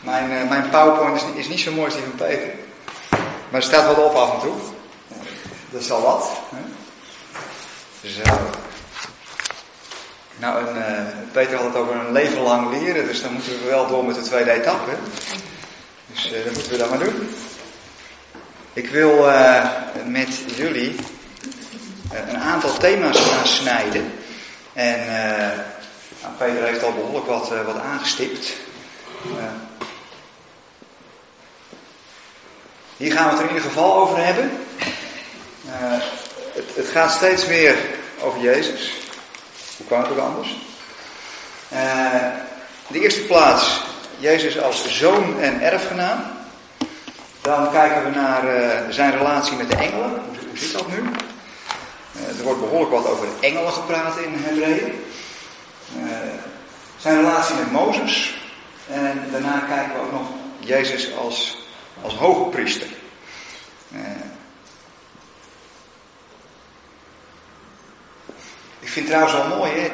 Mijn, uh, mijn PowerPoint is, is, niet zo mooi als die van Peter. Maar er staat wel op af en toe. Dat is al wat. Hè? Zo. Nou, een, uh, Peter had het over een leven lang leren, dus dan moeten we wel door met de tweede etappe. Dus uh, dat moeten we dan maar doen. Ik wil met jullie een aantal thema's gaan snijden. En nou, Peter heeft al behoorlijk wat, wat aangestipt. Hier gaan we het in ieder geval over hebben. Uh, het, het, gaat steeds meer over Jezus. Hoe kwam het ook anders? Uh, de eerste plaats, Jezus als zoon en erfgenaam. Dan kijken we naar uh, zijn relatie met de engelen. Hoe, hoe zit dat nu? er wordt behoorlijk wat over engelen gepraat in Hebreeën. zijn relatie met Mozes. En daarna kijken we ook nog Jezus als als hoge priester. Uh, ik vind trouwens wel mooi, hè?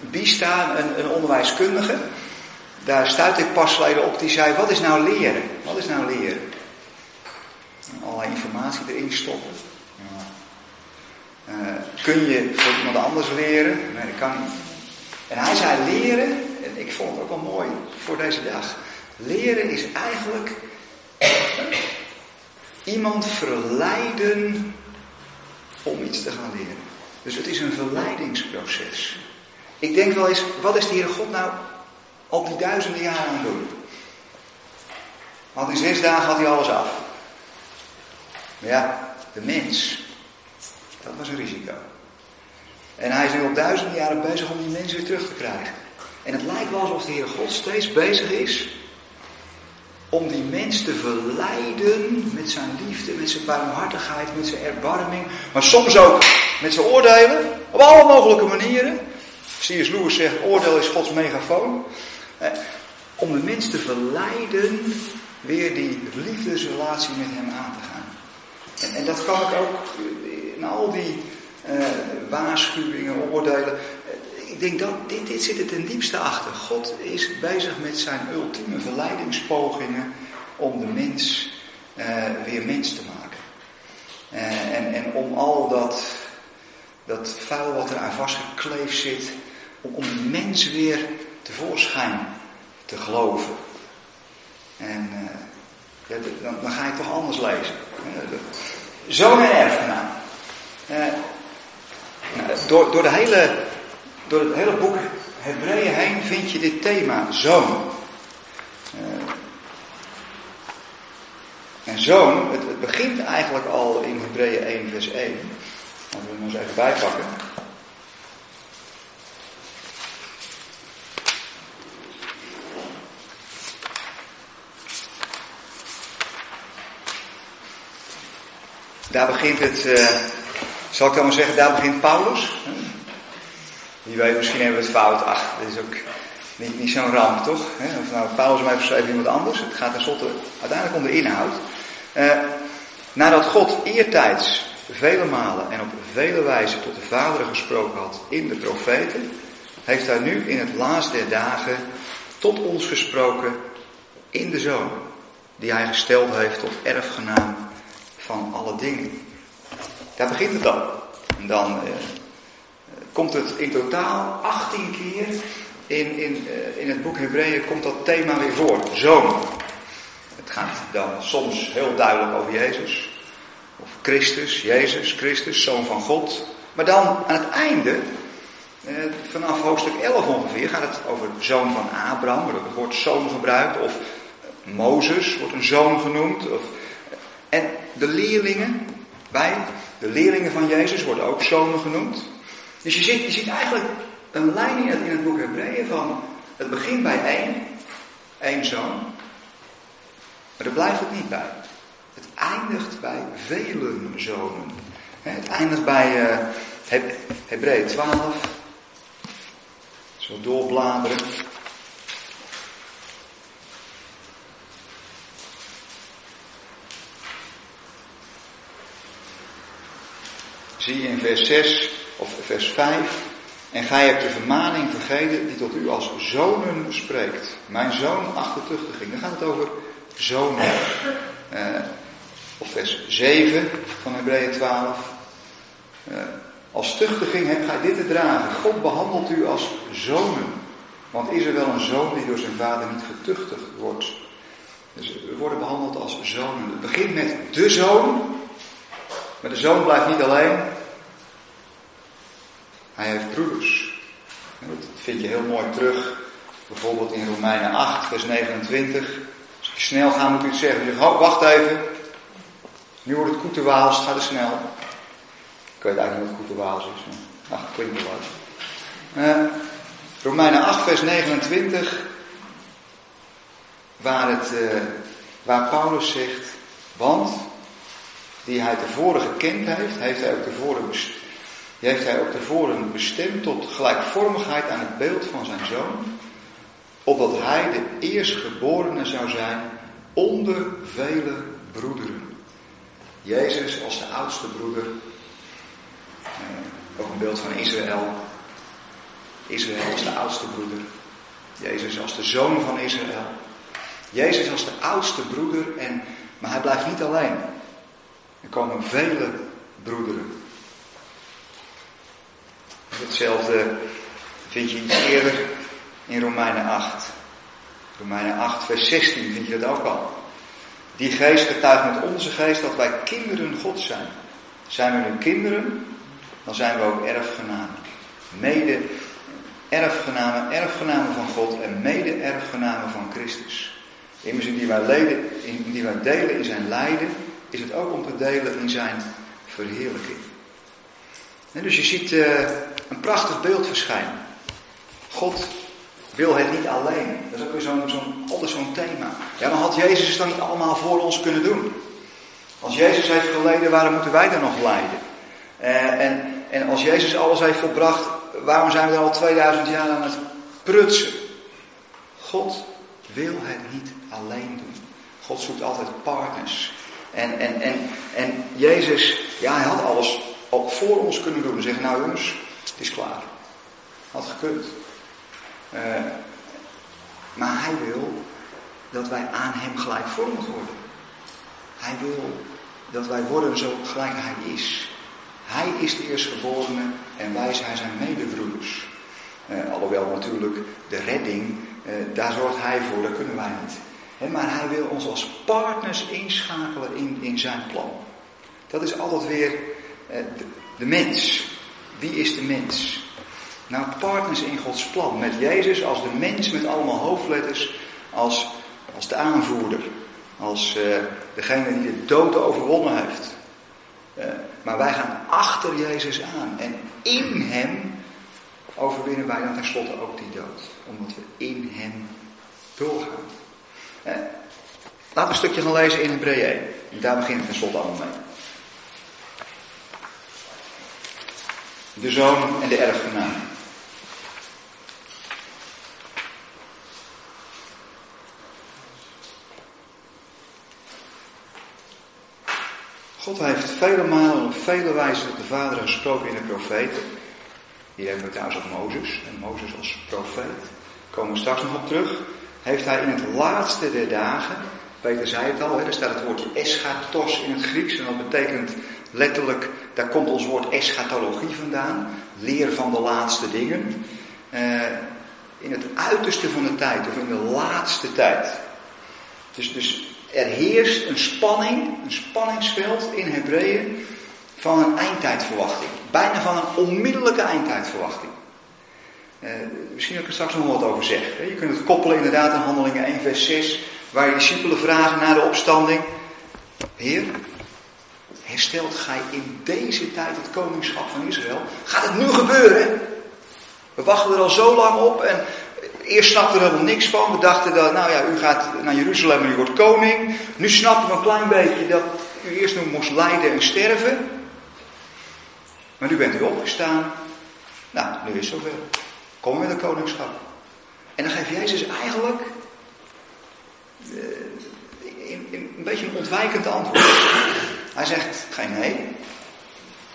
Bista, een, een onderwijskundige, daar stuit ik pas geleden op, die zei, wat is nou leren? Wat is nou leren? Allerlei informatie erin stoppen. Ja. Uh, kun je voor iemand anders leren? Nee, dat kan niet. En hij zei leren, en ik vond het ook wel mooi voor deze dag. Leren is eigenlijk iemand verleiden om iets te gaan leren. Dus het is een verleidingsproces. Ik denk wel eens, wat is de Heere God nou al die duizenden jaren aan het doen? Want in zes dagen had hij alles af. Maar ja, de mens, dat was een risico. En hij is nu al duizenden jaren bezig om die mens weer terug te krijgen. En het lijkt wel alsof de Heer God steeds bezig is om die mens te verleiden met zijn liefde, met zijn barmhartigheid, met zijn erbarming, maar soms ook met zijn oordelen, op alle mogelijke manieren. C.S. Lewis zegt, oordeel is Gods megafoon. om de mens te verleiden weer die liefdesrelatie met hem aan te gaan. En, dat kan ik ook in al die uh, waarschuwingen, oordelen ik denk dat dit, zit er ten diepste achter. God is bezig met zijn ultieme verleidingspogingen om de mens uh, weer mens te maken. Uh, en, en om al dat, dat vuil wat er aan vastgekleefd zit, om, om de mens weer tevoorschijn te geloven. En uh, ja, dan, dan, ga je toch anders lezen. Zoon en erfgenaam. Nou, door, door de hele door het hele boek Hebreeën heen vind je dit thema, zoon. Uh, en zoon, het, begint eigenlijk al in Hebreeën 1 vers 1. Laten we hem eens even bijpakken. Daar begint het, uh, zal ik dan maar zeggen, daar begint Paulus. Wie weet, misschien hebben we het fout. Ach, dat is ook niet, niet zo'n ramp, toch? Of nou Paulus mij verschreven iemand anders. Het gaat tenslotte uiteindelijk om de inhoud. Uh, nadat God eertijds vele malen en op vele wijzen tot de vaderen gesproken had in de profeten, heeft hij nu in het laatste der dagen tot ons gesproken in de Zoon, die hij gesteld heeft tot erfgenaam van alle dingen. Daar begint het dan. En dan uh, komt het in totaal 18 keer in, in, eh, in het boek Hebreeën komt dat thema weer voor. Zoon. Het gaat dan soms heel duidelijk over Jezus. Of Christus, Jezus, Christus, Zoon van God. Maar dan aan het einde, eh, vanaf hoofdstuk 11 ongeveer, gaat het over zoon van Abraham. Wordt het woord zoon gebruikt. Of Mozes wordt een zoon genoemd. Of, en de leerlingen, wij, de leerlingen van Jezus worden ook zonen genoemd. Dus je ziet, je ziet eigenlijk een lijn in het, in het boek Hebreeën van het begint bij één, één zoon, maar er blijft het niet bij. Het eindigt bij vele zonen. Het eindigt bij uh, Hebreeën 12. Zo doorbladeren. Zie je in vers 6 of vers 5 En gij hebt de vermaning vergeten die tot u als zonen spreekt. Mijn zoon achtertuchtiging. Dan gaat het over zonen. Uh, of vers 7 van Hebreeën 12. Uh, als tuchtiging hebt gij dit te dragen. God behandelt u als zonen. Want is er wel een zoon die door zijn vader niet getuchtigd wordt? Dus we worden behandeld als zonen. Het begint met de zoon. Maar de zoon blijft niet alleen. Hij heeft broeders. Dat vind je heel mooi terug. Bijvoorbeeld in Romeinen 8, vers 29. Als ik snel ga, moet u zeggen. Wacht even. Nu wordt het Koeterwaals, het gaat er snel. Ik weet eigenlijk niet wat Koeterwaals is. Maar, ach, klinkt wel wat. Uh, Romeinen 8, vers 29. Waar, het, uh, waar Paulus zegt. Want die hij tevoren gekend heeft, heeft hij ook tevoren bestemd die heeft hij ook tevoren bestemd tot gelijkvormigheid aan het beeld van zijn zoon, opdat hij de eerstgeborene zou zijn onder vele broederen. Jezus als de oudste broeder, eh, ook een beeld van Israël. Israël als de oudste broeder. Jezus als de zoon van Israël. Jezus als de oudste broeder, en, maar hij blijft niet alleen. Er komen vele broederen. Hetzelfde vind je iets eerder in Romeinen 8. Romeinen 8, vers 16 vind je dat ook al. Die geest getuigt met onze geest dat wij kinderen God zijn. Zijn we nu kinderen, dan zijn we ook erfgenamen. Mede erfgenamen, erfgenamen van God en mede erfgenamen van Christus. Immers die wij, in die wij delen in zijn lijden, is het ook om te delen in zijn verheerlijking. En dus je ziet uh, een prachtig beeld verschijnen. God wil het niet alleen. Dat is ook weer zo'n, zo'n, altijd zo'n thema. Ja, maar had Jezus het dan niet allemaal voor ons kunnen doen? Als Jezus heeft geleden, waarom moeten wij dan nog lijden? Uh, en, en als Jezus alles heeft volbracht, waarom zijn we dan al 2000 jaar aan het prutsen? God wil het niet alleen doen. God zoekt altijd partners. En, en, en, en Jezus, ja, hij had alles ook voor ons kunnen doen. En zeggen, nou jongens, het is klaar. Had gekund. Uh, maar hij wil dat wij aan hem gelijkvormig worden. Hij wil dat wij worden zo gelijk hij is. Hij is de eerstgeborene en wij zijn zijn medebroeders. Uh, alhoewel natuurlijk de redding, uh, daar zorgt hij voor, dat kunnen wij niet. Maar hij wil ons als partners inschakelen in, in zijn plan. Dat is altijd weer eh, de, de mens. Wie is de mens? Nou, partners in Gods plan. Met Jezus als de mens met allemaal hoofdletters. Als, als de aanvoerder. Als uh, degene die de dood overwonnen heeft. Uh, maar wij gaan achter Jezus aan. En in Hem overwinnen wij dan tenslotte ook die dood. Omdat we in Hem doorgaan. Laten we een stukje gaan lezen in Hebreeën. En daar begint het tenslotte allemaal mee. De zoon en de erfgenaam. God heeft vele malen op vele wijzen tot de Vader gesproken in de profeten. Hier hebben we trouwens ook Mozes. En Mozes als profeet. Komen we straks nog op terug. Heeft hij in het laatste der dagen. Peter zei het al, er staat het woordje eschatos in het Grieks. En dat betekent Letterlijk, daar komt ons woord eschatologie vandaan. Leer van de laatste dingen. Uh, in het uiterste van de tijd, of in de laatste tijd. Dus, dus er heerst een spanning, een spanningsveld in Hebreeën van een eindtijdverwachting. Bijna van een onmiddellijke eindtijdverwachting. Uh, misschien dat ik er straks nog wat over zeg. Je kunt het koppelen inderdaad aan Handelingen 1 vers 6, waar je discipelen vragen naar de opstanding. Heer, herstelt gij in deze tijd het koningschap van Israël. Gaat het nu gebeuren? We wachten er al zo lang op en eerst snapten we er niks van. We dachten dat, nou ja, u gaat naar Jeruzalem en u wordt koning. Nu snappen we een klein beetje dat u eerst nog moest lijden en sterven. Maar nu bent u opgestaan. Nou, nu is het zover. Kom met een koningschap. En dan geeft Jezus eigenlijk uh, een beetje een ontwijkend antwoord. Hij zegt geen nee.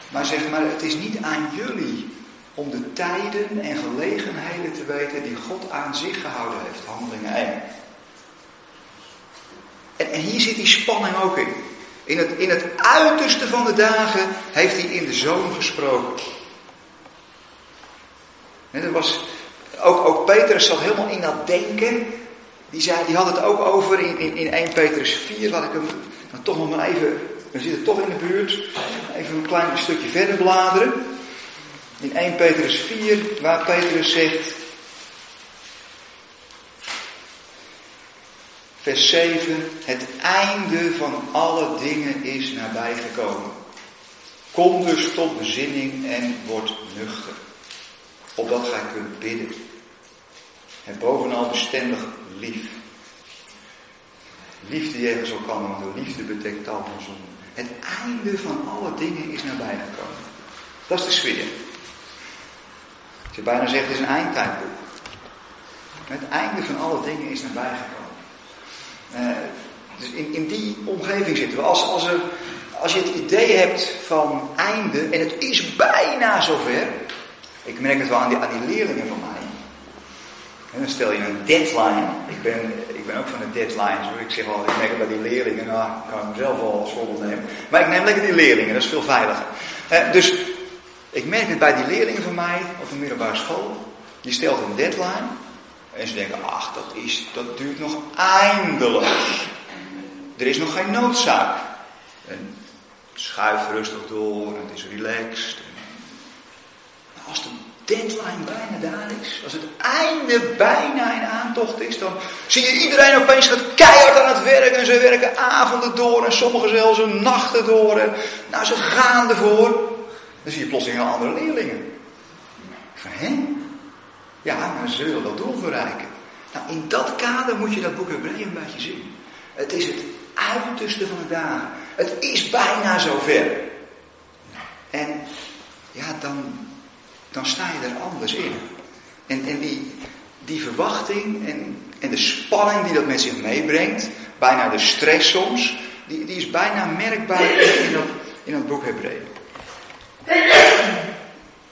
Maar hij zegt, maar het is niet aan jullie om de tijden en gelegenheden te weten die God aan zich gehouden heeft. Handelingen 1. En, hier zit die spanning ook in. In het, in het uiterste van de dagen heeft hij in de zoon gesproken. En dat was, ook, ook Petrus zat helemaal in dat denken. Die, zei, die had het ook over in, in, in 1 Petrus 4. Laat ik hem dan toch nog maar even. We zitten toch in de buurt. Even een klein stukje verder bladeren. In 1 Petrus 4, waar Petrus zegt. Vers 7. Het einde van alle dingen is nabijgekomen. Kom dus tot bezinning en word nuchter. Opdat gij kunt bidden. En bovenal bestendig lief. Liefde jegens elkaar, want de liefde betekent tal van zonde. Het einde van alle dingen is nabijgekomen. Dat is de sfeer. Je bijna zegt, het is een eindtijdboek. Het einde van alle dingen is nabijgekomen. Uh, dus in, in die omgeving zitten we. Als, als, er, als je het idee hebt van einde en het is bijna zover. Ik merk het wel aan die, aan die leerlingen van mij. En dan stel je een deadline. Ik ben, ik ben ook van de deadlines. Ik zeg wel, ik merk bij die leerlingen. Nou, ik kan mezelf wel als voorbeeld nemen. Maar ik neem lekker die leerlingen, dat is veel veiliger. Dus ik merk het bij die leerlingen van mij op de middelbare school. Die stelt een deadline. En ze denken, ach, dat, is, dat duurt nog eindeloos. Er is nog geen noodzaak. En schuif rustig door, en het is relaxed. Maar als de deadline bijna daar is, als het einde bijna in aantocht is, dan zie je iedereen opeens gaat keihard aan het werk. En ze werken avonden door en sommigen zelfs nachten door. En nou, ze gaan ervoor. Dan zie je plotseling een andere leerlingen. Van, hè? Ja, maar ze willen dat doel verrijken. Nou, in dat kader moet je dat boek Hebreeën een beetje zien. Het is het uiterste van de dagen. Het is bijna zover. En ja, dan, dan sta je er anders in. En, en die, die verwachting en, en de spanning die dat met zich meebrengt, bijna de stress soms, die, die is bijna merkbaar in dat, in dat boek Hebreeën.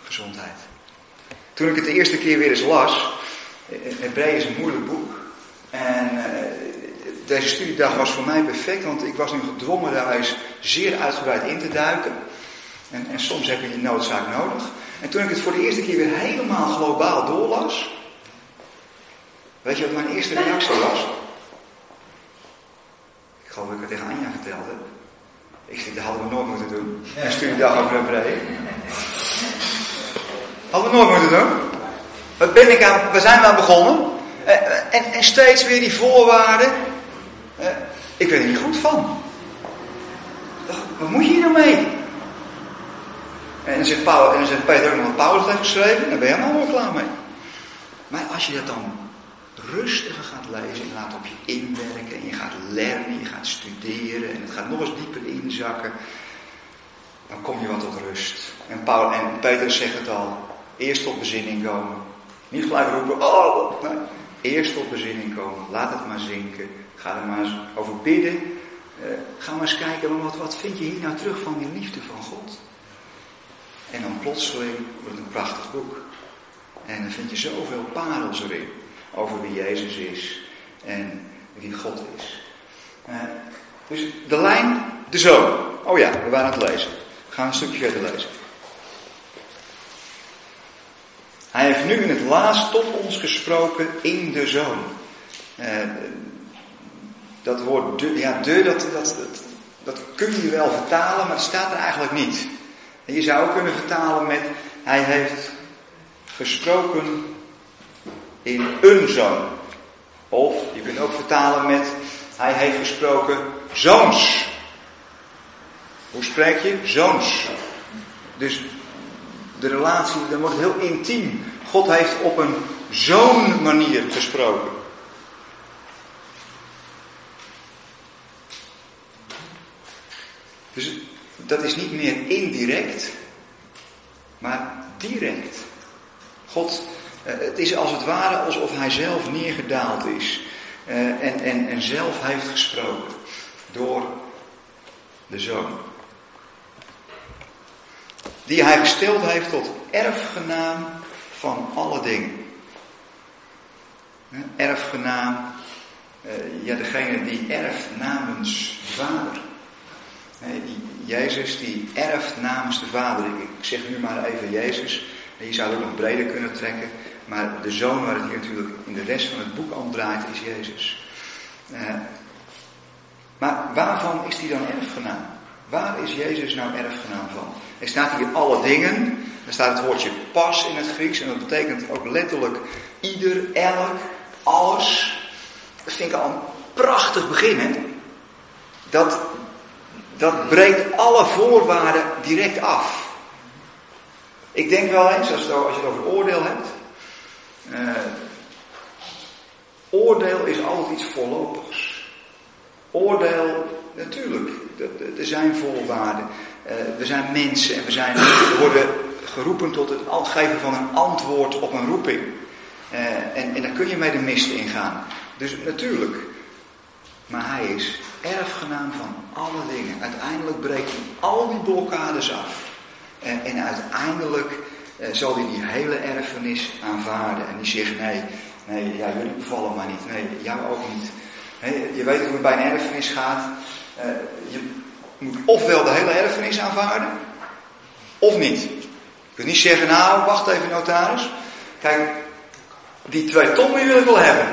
Gezondheid. Toen ik het de eerste keer weer eens las, Hebreeën is een moeilijk boek. En uh, deze studiedag was voor mij perfect, want ik was nu gedwongen daar eens zeer uitgebreid in te duiken. En, en soms heb je die noodzaak nodig. En toen ik het voor de eerste keer weer helemaal globaal doorlas, weet je wat mijn eerste reactie was? Ik geloof dat ik het tegen Anja verteld heb. Ik zeg, dat hadden we nooit moeten doen. Een studiedag over Hebreeën. Hadden we nooit moeten doen. Wat ben ik aan, waar zijn we aan begonnen? Eh, en, en steeds weer die voorwaarden. Eh, ik weet er niet goed van. Wat moet je hier nou mee? En zegt, Paul, en zegt Peter ook Paulus heeft geschreven. Dan ben je helemaal klaar mee. Maar als je dat dan rustiger gaat lezen en laat op je inwerken. En je gaat lernen, je gaat studeren. En het gaat nog eens dieper inzakken. Dan kom je wat tot rust. En, Paul, en Peter zegt het al. Eerst tot bezinning komen. Niet gelijk roepen, oh, nee. Eerst tot bezinning komen. Laat het maar zinken. Ga er maar eens over bidden. Uh, ga maar eens kijken, wat, wat vind je hier nou terug van die liefde van God? En dan plotseling wordt het een prachtig boek. En dan vind je zoveel parels erin. Over wie Jezus is. En wie God is. Uh, dus de lijn, de zoon. Oh ja, we waren aan het lezen. We gaan een stukje verder lezen. Hij heeft nu in het laatst tot ons gesproken in de zoon. Uh, dat woord de, ja, de, dat, dat, dat, dat, kun je wel vertalen, maar het staat er eigenlijk niet. En je zou ook kunnen vertalen met, hij heeft gesproken in een zoon. Of je kunt ook vertalen met, hij heeft gesproken zoons. Hoe spreek je? Zoons. Dus de relatie, dan wordt heel intiem. God heeft op een zo'n manier gesproken. Dus dat is niet meer indirect, maar direct. God, eh, het is als het ware alsof hij zelf neergedaald is eh, en, en, en zelf heeft gesproken door de zoon die hij gesteld heeft tot erfgenaam van alle dingen. Erfgenaam, uh, ja, degene die erft namens de Vader. Jezus die erft namens de Vader. Ik zeg nu maar even Jezus. Je zou het ook nog breder kunnen trekken. Maar de zoon waar het hier natuurlijk in de rest van het boek om draait, is Jezus. Uh, maar waarvan is hij dan erfgenaam? Waar is Jezus nou erfgenaam van? Er staat hier alle dingen. Er staat het woordje pas in het Grieks. En dat betekent ook letterlijk ieder, elk, alles. Dat vind ik al een prachtig begin. Hè? Dat, dat breekt alle voorwaarden direct af. Ik denk wel eens, als, je het over oordeel hebt. Uh, oordeel is altijd iets voorlopigs. Oordeel, natuurlijk, er zijn voorwaarden. Uh, we zijn mensen en we, zijn, we worden geroepen tot het geven van een antwoord op een roeping. Uh, en, en daar kun je mee de mist ingaan. Dus natuurlijk. Maar hij is erfgenaam van alle dingen. Uiteindelijk breekt hij al die blokkades af. En, en uiteindelijk uh, zal hij die hele erfenis aanvaarden. En die zegt, nee, nee, jullie bevallen maar niet. Nee, jou ook niet. Je weet hoe het bij een erfenis gaat. Uh, je moet ofwel de hele erfenis aanvaarden, of niet. Je kunt niet zeggen, nou, wacht even notaris. Kijk, die twee ton die wil ik wel hebben.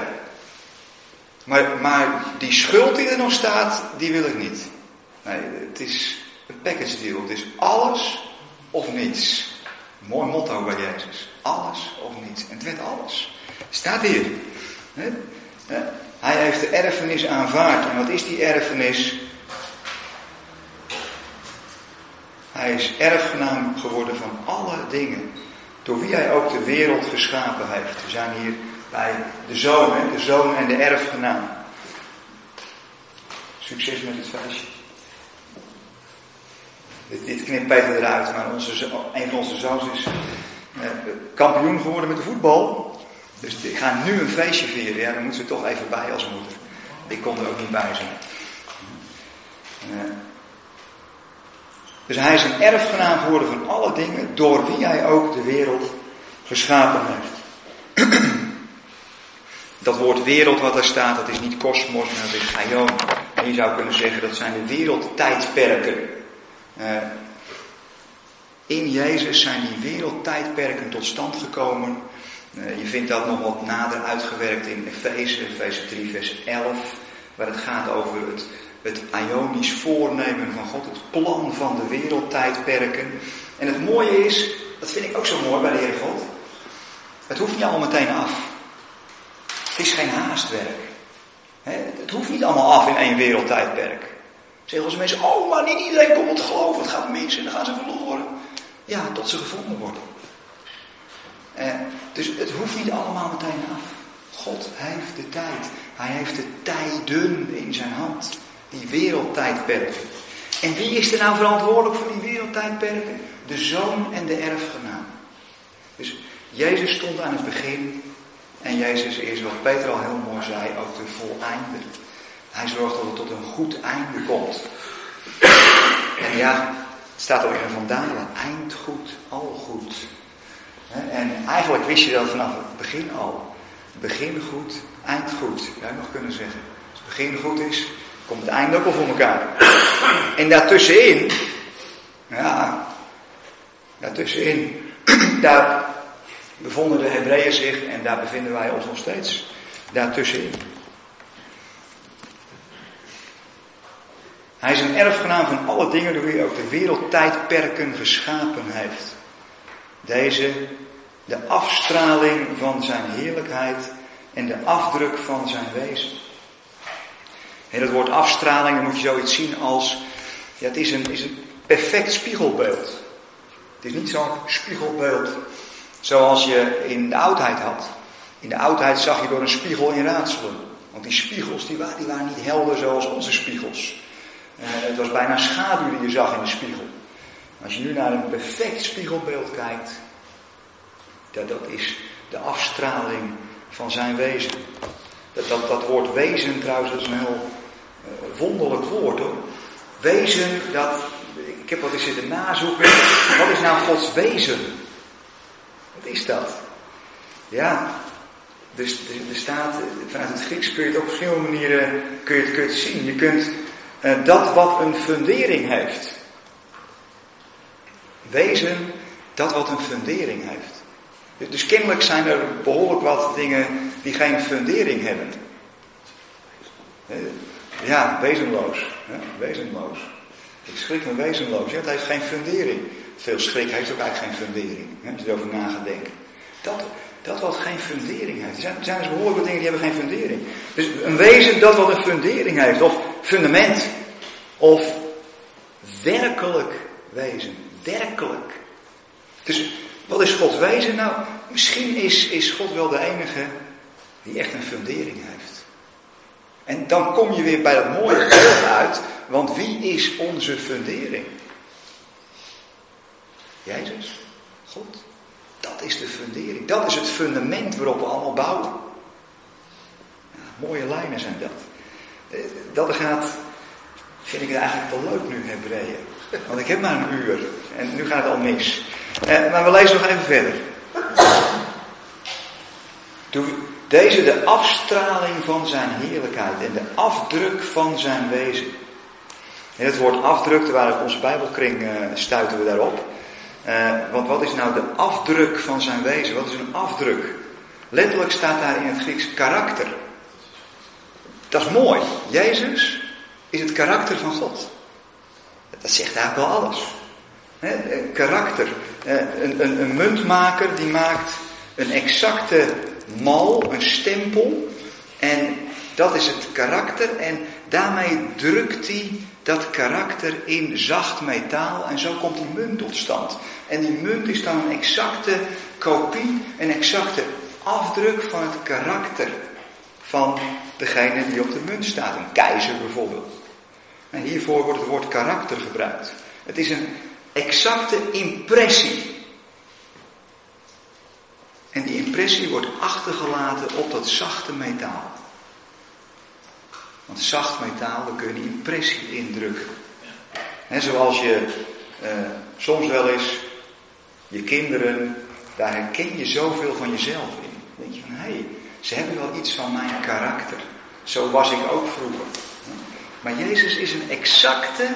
Maar, maar die schuld die er nog staat, die wil ik niet. Nee, het is een package deal. Het is alles of niets. Mooi motto bij Jezus. Alles of niets. En het werd alles. Staat hier. Hij heeft de erfenis aanvaard. En wat is die erfenis? Hij is erfgenaam geworden van alle dingen. Door wie hij ook de wereld geschapen heeft. We zijn hier bij de zoon, hè? de zoon en de erfgenaam. Succes met het feestje. Dit, dit knipt eruit, maar onze, een van onze zoons is eh, kampioen geworden met de voetbal. Dus ik ga nu een feestje vieren. Ja, dan moet ze toch even bij als moeder. Ik kon er ook niet bij zijn. Uh, dus hij is een erfgenaam geworden van alle dingen, door wie hij ook de wereld geschapen heeft. Dat woord wereld wat daar staat, dat is niet kosmos, maar dat is aion. En je zou kunnen zeggen, dat zijn de wereldtijdperken. Uh, in Jezus zijn die wereldtijdperken tot stand gekomen. Uh, je vindt dat nog wat nader uitgewerkt in Efeze, Efeze 3, vers 11, waar het gaat over het het Ionisch voornemen van God, het plan van de wereldtijdperken. En het mooie is, dat vind ik ook zo mooi bij de Heer God, het hoeft niet allemaal meteen af. Het is geen haastwerk. Het hoeft niet allemaal af in één wereldtijdperk. Zeggen als mensen, oh maar niet iedereen komt geloven, het gaat mis en dan gaan ze verloren. Ja, tot ze gevonden worden. Eh, dus het hoeft niet allemaal meteen af. God heeft de tijd. Hij heeft de tijden in zijn hand. Die wereldtijdperken. En wie is er nou verantwoordelijk voor die wereldtijdperken? De zoon en de erfgenaam. Dus Jezus stond aan het begin. En Jezus is, wat Peter al heel mooi zei, ook de voleinde. Hij zorgt dat het tot een goed einde komt. En ja, het staat ook in Van Dalen. Eind goed, al goed. En eigenlijk wist je dat vanaf het begin al. Begin goed, eind goed. Jij nog kunnen zeggen. Als het begin goed is, komt het einde ook al voor elkaar. En daartussenin, ja, daartussenin, daar bevonden de Hebreeën zich en daar bevinden wij ons nog steeds. Daartussenin. Hij is een erfgenaam van alle dingen door wie hij ook de wereldtijdperken geschapen heeft. Deze, de afstraling van zijn heerlijkheid en de afdruk van zijn wezen. En dat woord afstraling, dan moet je zoiets zien als, ja, het is een, is een perfect spiegelbeeld. Het is niet zo'n spiegelbeeld zoals je in de oudheid had. In de oudheid zag je door een spiegel in raadselen. Want die spiegels die waren, die waren niet helder zoals onze spiegels. Uh, het was bijna schaduw die je zag in de spiegel. Als je nu naar een perfect spiegelbeeld kijkt, dat, dat is de afstraling van zijn wezen. Dat, dat, dat woord wezen trouwens, dat is een heel uh, wonderlijk woord hoor. Wezen, dat, ik heb wat eens zitten nazoeken. Wat is nou Gods wezen? Is dat? Ja, dus er staat, vanuit het Grieks kun je het op verschillende manieren kun je het, zien. Je kunt uh, dat wat een fundering heeft. Wezen dat wat een fundering heeft. Dus kennelijk zijn er behoorlijk wat dingen die geen fundering hebben. Uh, ja, wezenloos. Hè? Wezenloos. Ik schrik me wezenloos. Ja, het heeft geen fundering. Veel schrik heeft ook eigenlijk geen fundering. Hè, als je erover na gaat denken. Dat, dat wat geen fundering heeft. Er zijn, zijn dus behoorlijk wat dingen die hebben geen fundering. Dus een wezen dat wat een fundering heeft. Of fundament. Of werkelijk wezen. Werkelijk. Dus wat is Gods wezen? Nou, misschien is, is God wel de enige die echt een fundering heeft. En dan kom je weer bij dat mooie beeld uit. Want wie is onze fundering? Jezus. God. Dat is de fundering. Dat is het fundament waarop we allemaal bouwen. Mooie lijnen zijn dat. Eh, dat gaat, vind ik het eigenlijk wel leuk nu, Hebreeën. Want ik heb maar een uur. En nu gaat het al mis. Eh, maar we lezen nog even verder. Deze de afstraling van zijn heerlijkheid en de afdruk van zijn wezen. In het woord afdruk, terwijl op onze Bijbelkring uh, stuiten we daarop. Uh, want wat is nou de afdruk van zijn wezen? Wat is een afdruk? Letterlijk staat daar in het Grieks karakter. Dat is mooi. Jezus is het karakter van God. Dat zegt eigenlijk wel alles. He, karakter. Een, een, een muntmaker die maakt een exacte mal, een stempel. En dat is het karakter. En daarmee drukt hij dat karakter in zacht metaal. En zo komt die munt tot stand. En die munt is dan een exacte kopie, een exacte afdruk van het karakter van degene die op de munt staat. Een keizer bijvoorbeeld. En hiervoor wordt het woord karakter gebruikt. Het is een exacte impressie. En die impressie wordt achtergelaten op dat zachte metaal. Want zacht metaal, daar kun je die impressie indrukken. En zoals je eh, soms wel eens je kinderen, daar herken je zoveel van jezelf in. Dan denk je van, hé, hey, ze hebben wel iets van mijn karakter. Zo was ik ook vroeger. Maar Jezus is een exacte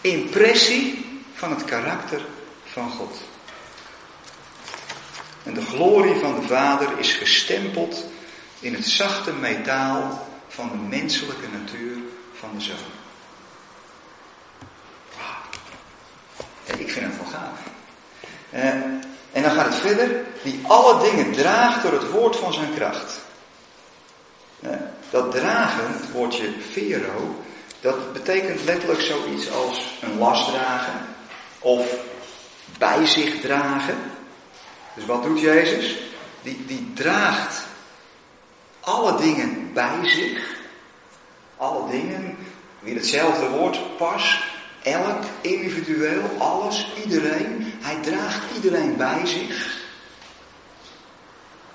impressie van het karakter van God. En de glorie van de Vader is gestempeld in het zachte metaal van de menselijke natuur van de Zoon. Wauw. Ik vind het wel gaaf. Uh, en dan gaat het verder. Die alle dingen draagt door het woord van zijn kracht. Uh, dat dragen, het woordje vero, dat betekent letterlijk zoiets als een last dragen. Of bij zich dragen. Dus wat doet Jezus? Die, die draagt alle dingen bij zich. Alle dingen, weer hetzelfde woord, pas, elk, individueel, alles, iedereen. Hij draagt iedereen bij zich.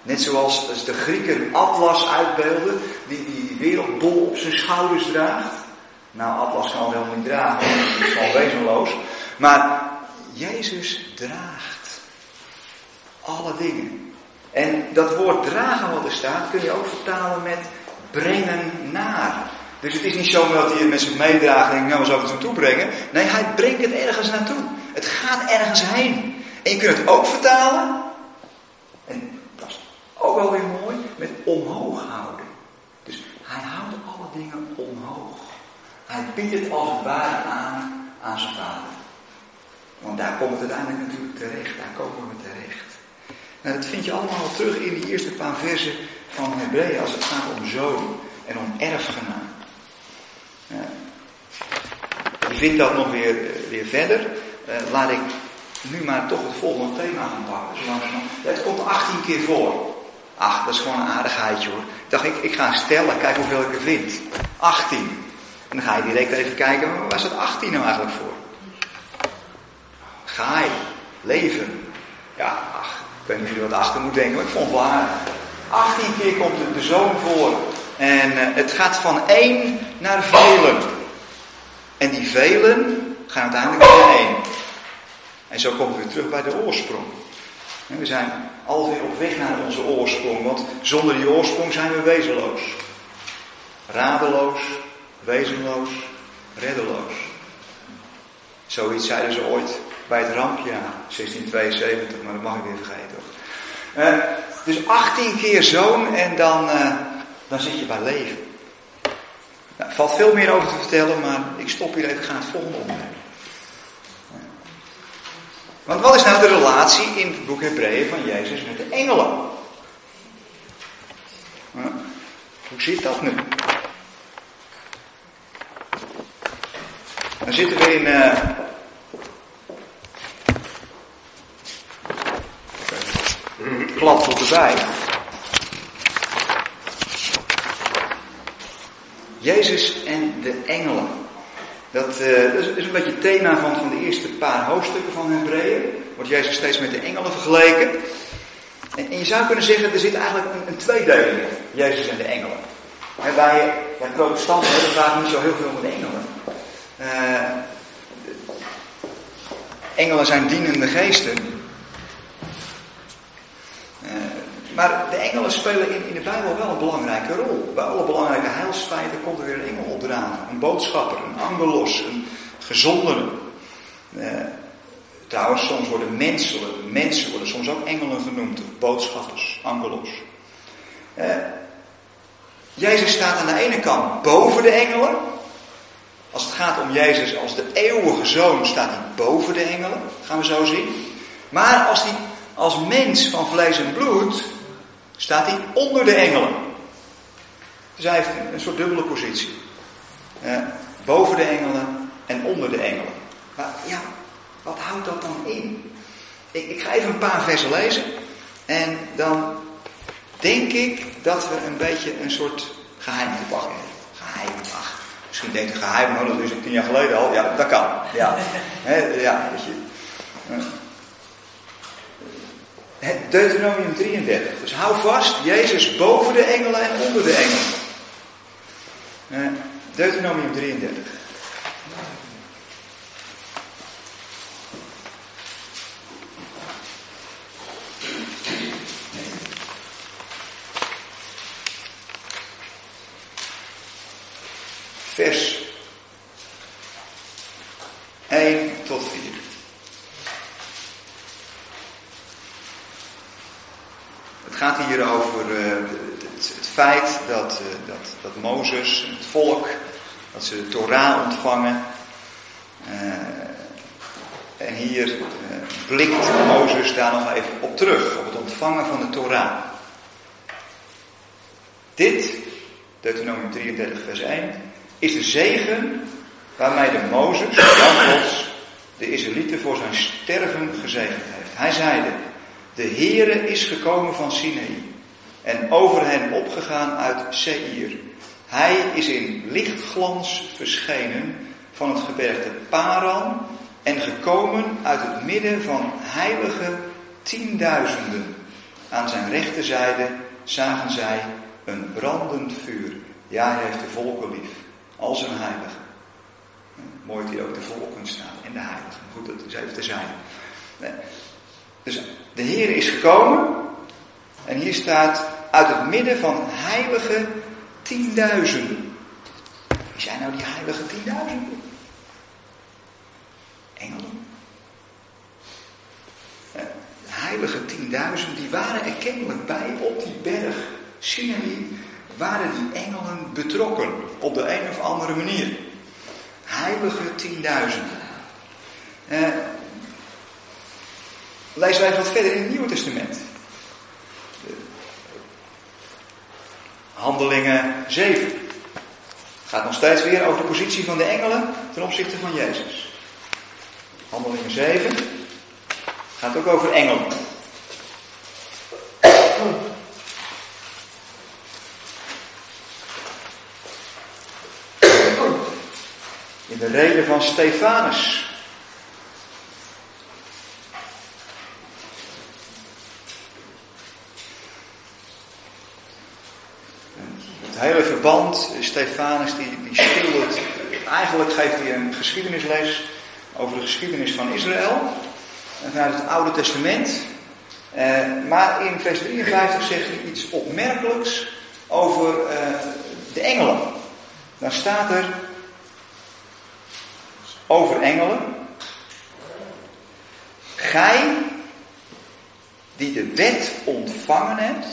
Net zoals de Grieken Atlas uitbeelden, die die wereldbol op zijn schouders draagt. Nou, Atlas kan helemaal niet dragen, dat is gewoon wezenloos. Maar Jezus draagt alle dingen. En dat woord dragen wat er staat, kun je ook vertalen met brengen naar. Dus het is niet zo dat hij het met zich meedraagt en denkt, nou, we zullen het naartoe brengen. Nee, hij brengt het ergens naartoe. Het gaat ergens heen. En je kunt het ook vertalen, en dat is ook wel weer mooi, met omhoog houden. Dus hij houdt alle dingen omhoog. Hij biedt het als het ware aan aan zijn vader. Want daar komt het uiteindelijk natuurlijk terecht. Daar komen we terecht. Dat vind je allemaal terug in die eerste paar versen van Hebreeën als het gaat om zoon en om erfgenaam. Je vindt dat nog weer, weer verder. Uh, laat ik nu maar toch het volgende thema gaan pakken. Het komt 18 keer voor. Ach, dat is gewoon een aardigheidje hoor. Ik dacht, ik, ik ga stellen, kijk hoeveel ik er vind. 18. En dan ga je direct even kijken, waar staat 18 nou eigenlijk voor? Gaai, leven. Ja, ach, ik weet niet of er wat achter moet denken, maar ik vond het wel aardig. 18 keer komt de, de zoon voor. En uh, het gaat van één naar velen. En die velen gaan uiteindelijk naar één. En zo komen we weer terug bij de oorsprong. We zijn alweer op weg naar onze oorsprong, want zonder die oorsprong zijn we wezenloos. Radeloos, wezenloos, reddeloos. Zoiets zeiden ze ooit bij het rampjaar 1672, maar dat mag ik weer vergeten. Uh, dus 18 keer zoon en dan, uh, dan zit je bij leven. Nou, er valt veel meer over te vertellen, maar ik stop hier even, ik ga het volgende onderwerp. Want wat is nou de relatie in het boek Hebreeën van Jezus met de engelen? Nou, hoe zit dat nu? Dan zitten we in. Tot erbij. Jezus en de engelen. Dat, dat, is, een beetje het thema van, van de eerste paar hoofdstukken van Hebreeën. Wordt Jezus steeds met de engelen vergeleken. En, je zou kunnen zeggen, er zit eigenlijk een, een tweedeling in. Jezus en de engelen. En bij ja, protestanten hebben vaak niet zo heel veel met engelen. Uh, engelen zijn dienende geesten. Uh, maar de engelen spelen in, in de Bijbel wel een belangrijke rol. Bij alle belangrijke heilsfeiten komt er weer een engel opdragen. Een boodschapper, een angelos, een gezondere. Uh, trouwens, soms worden mensen, mensen worden soms ook engelen genoemd. Boodschappers, angelos. Jezus staat aan de ene kant boven de engelen. Als het gaat om Jezus als de eeuwige zoon, staat hij boven de engelen. Gaan we zo zien. Maar als hij als mens van vlees en bloed, staat hij onder de engelen. Dus hij heeft een soort dubbele positie. Eh, boven de engelen en onder de engelen. Maar ja, wat houdt dat dan in? Ik, ik ga even een paar versen lezen. En dan denk ik dat we een beetje een soort geheim te pakken hebben. Geheim, ach. Misschien denkt u geheim, nou dat is tien jaar geleden al. Ja, dat kan. Ja, ja weet je. Deuteronomium 33. Dus hou vast, Jezus boven de engelen en onder de engelen. Deuteronomium 33. vers 1 tot 4. Het gaat hier over uh, het, het, feit dat, uh, dat, dat Mozes en het volk, dat ze de Torah ontvangen. Uh, en hier blikt Mozes daar nog even op terug, op het ontvangen van de Torah. Dit, Deuteronomium 33 vers 1, is de zegen waarmee de Mozes, de Israëlieten voor zijn sterven gezegend heeft. Hij zeide, de Heere is gekomen van Sinaï en over hen opgegaan uit Seir. Hij is in lichtglans verschenen van het gebergte Paran en gekomen uit het midden van heilige tienduizenden. Aan zijn rechterzijde zagen zij een brandend vuur. Ja, hij heeft de volken lief als een heilige. Mooi dat hier ook de volken staan en de heiligen. Goed, dat is even te zijn. Dus de Heer is gekomen en hier staat uit het midden van heilige tienduizenden. Wie zijn nou die heilige tienduizenden? Engelen. De heilige tienduizenden, die waren er kennelijk bij op die berg Sinai waren die engelen betrokken op de een of andere manier. Heilige tienduizenden. Uh, lezen wij wat verder in het Nieuwe Testament. Handelingen 7. Het gaat nog steeds weer over de positie van de engelen ten opzichte van Jezus. Handelingen 7 gaat ook over engelen. In de reden van Stefanus. Het Stefanus die, die schildert, eigenlijk geeft hij een geschiedenisles over de geschiedenis van Israël. Vanuit het Oude Testament. Eh, maar in vers 53 zegt hij iets opmerkelijks over eh, de engelen. Dan staat er over engelen. Gij die de wet ontvangen hebt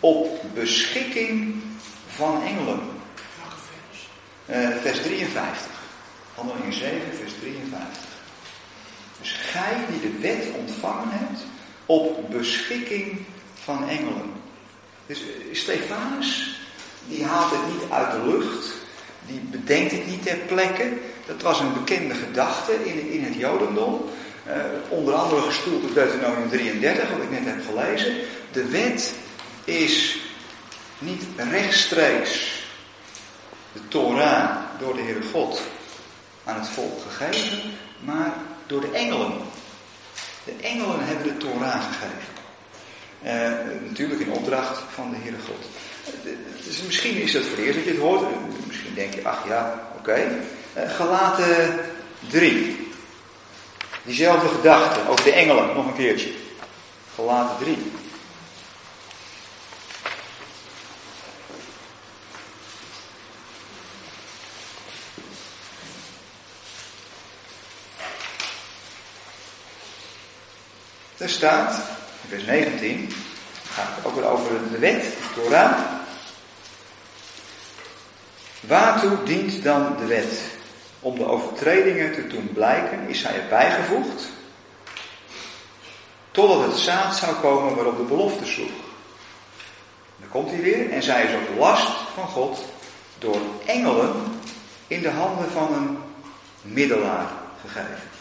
op beschikking van engelen. Uh, vers 53. Handelingen 7, vers 53. Dus gij die de wet ontvangen hebt op beschikking van engelen. Dus eh, Stefanus, die haalt het niet uit de lucht, die bedenkt het niet ter plekke. Dat was een bekende gedachte in, in het Jodendom. Uh, onder andere gestoeld op Deuteronomium 33, wat ik net heb gelezen. De wet is niet rechtstreeks de Torah door de Heere God aan het volk gegeven, maar door de engelen. De engelen hebben de Torah gegeven. Uh, natuurlijk in opdracht van de Heere God. Dus misschien is dat voor het eerst dat je het hoort. Misschien denk je, ach ja, oké. Okay. Galaten 3. Diezelfde gedachte over de engelen, nog een keertje. Galaten 3. Staat, in vers 19, gaat het ook weer over de wet, de Torah. Waartoe dient dan de wet? Om de overtredingen te doen blijken, is zij erbij gevoegd, totdat het zaad zou komen waarop de belofte sloeg. Dan komt hij weer, en zij is op last van God door engelen in de handen van een middelaar gegeven.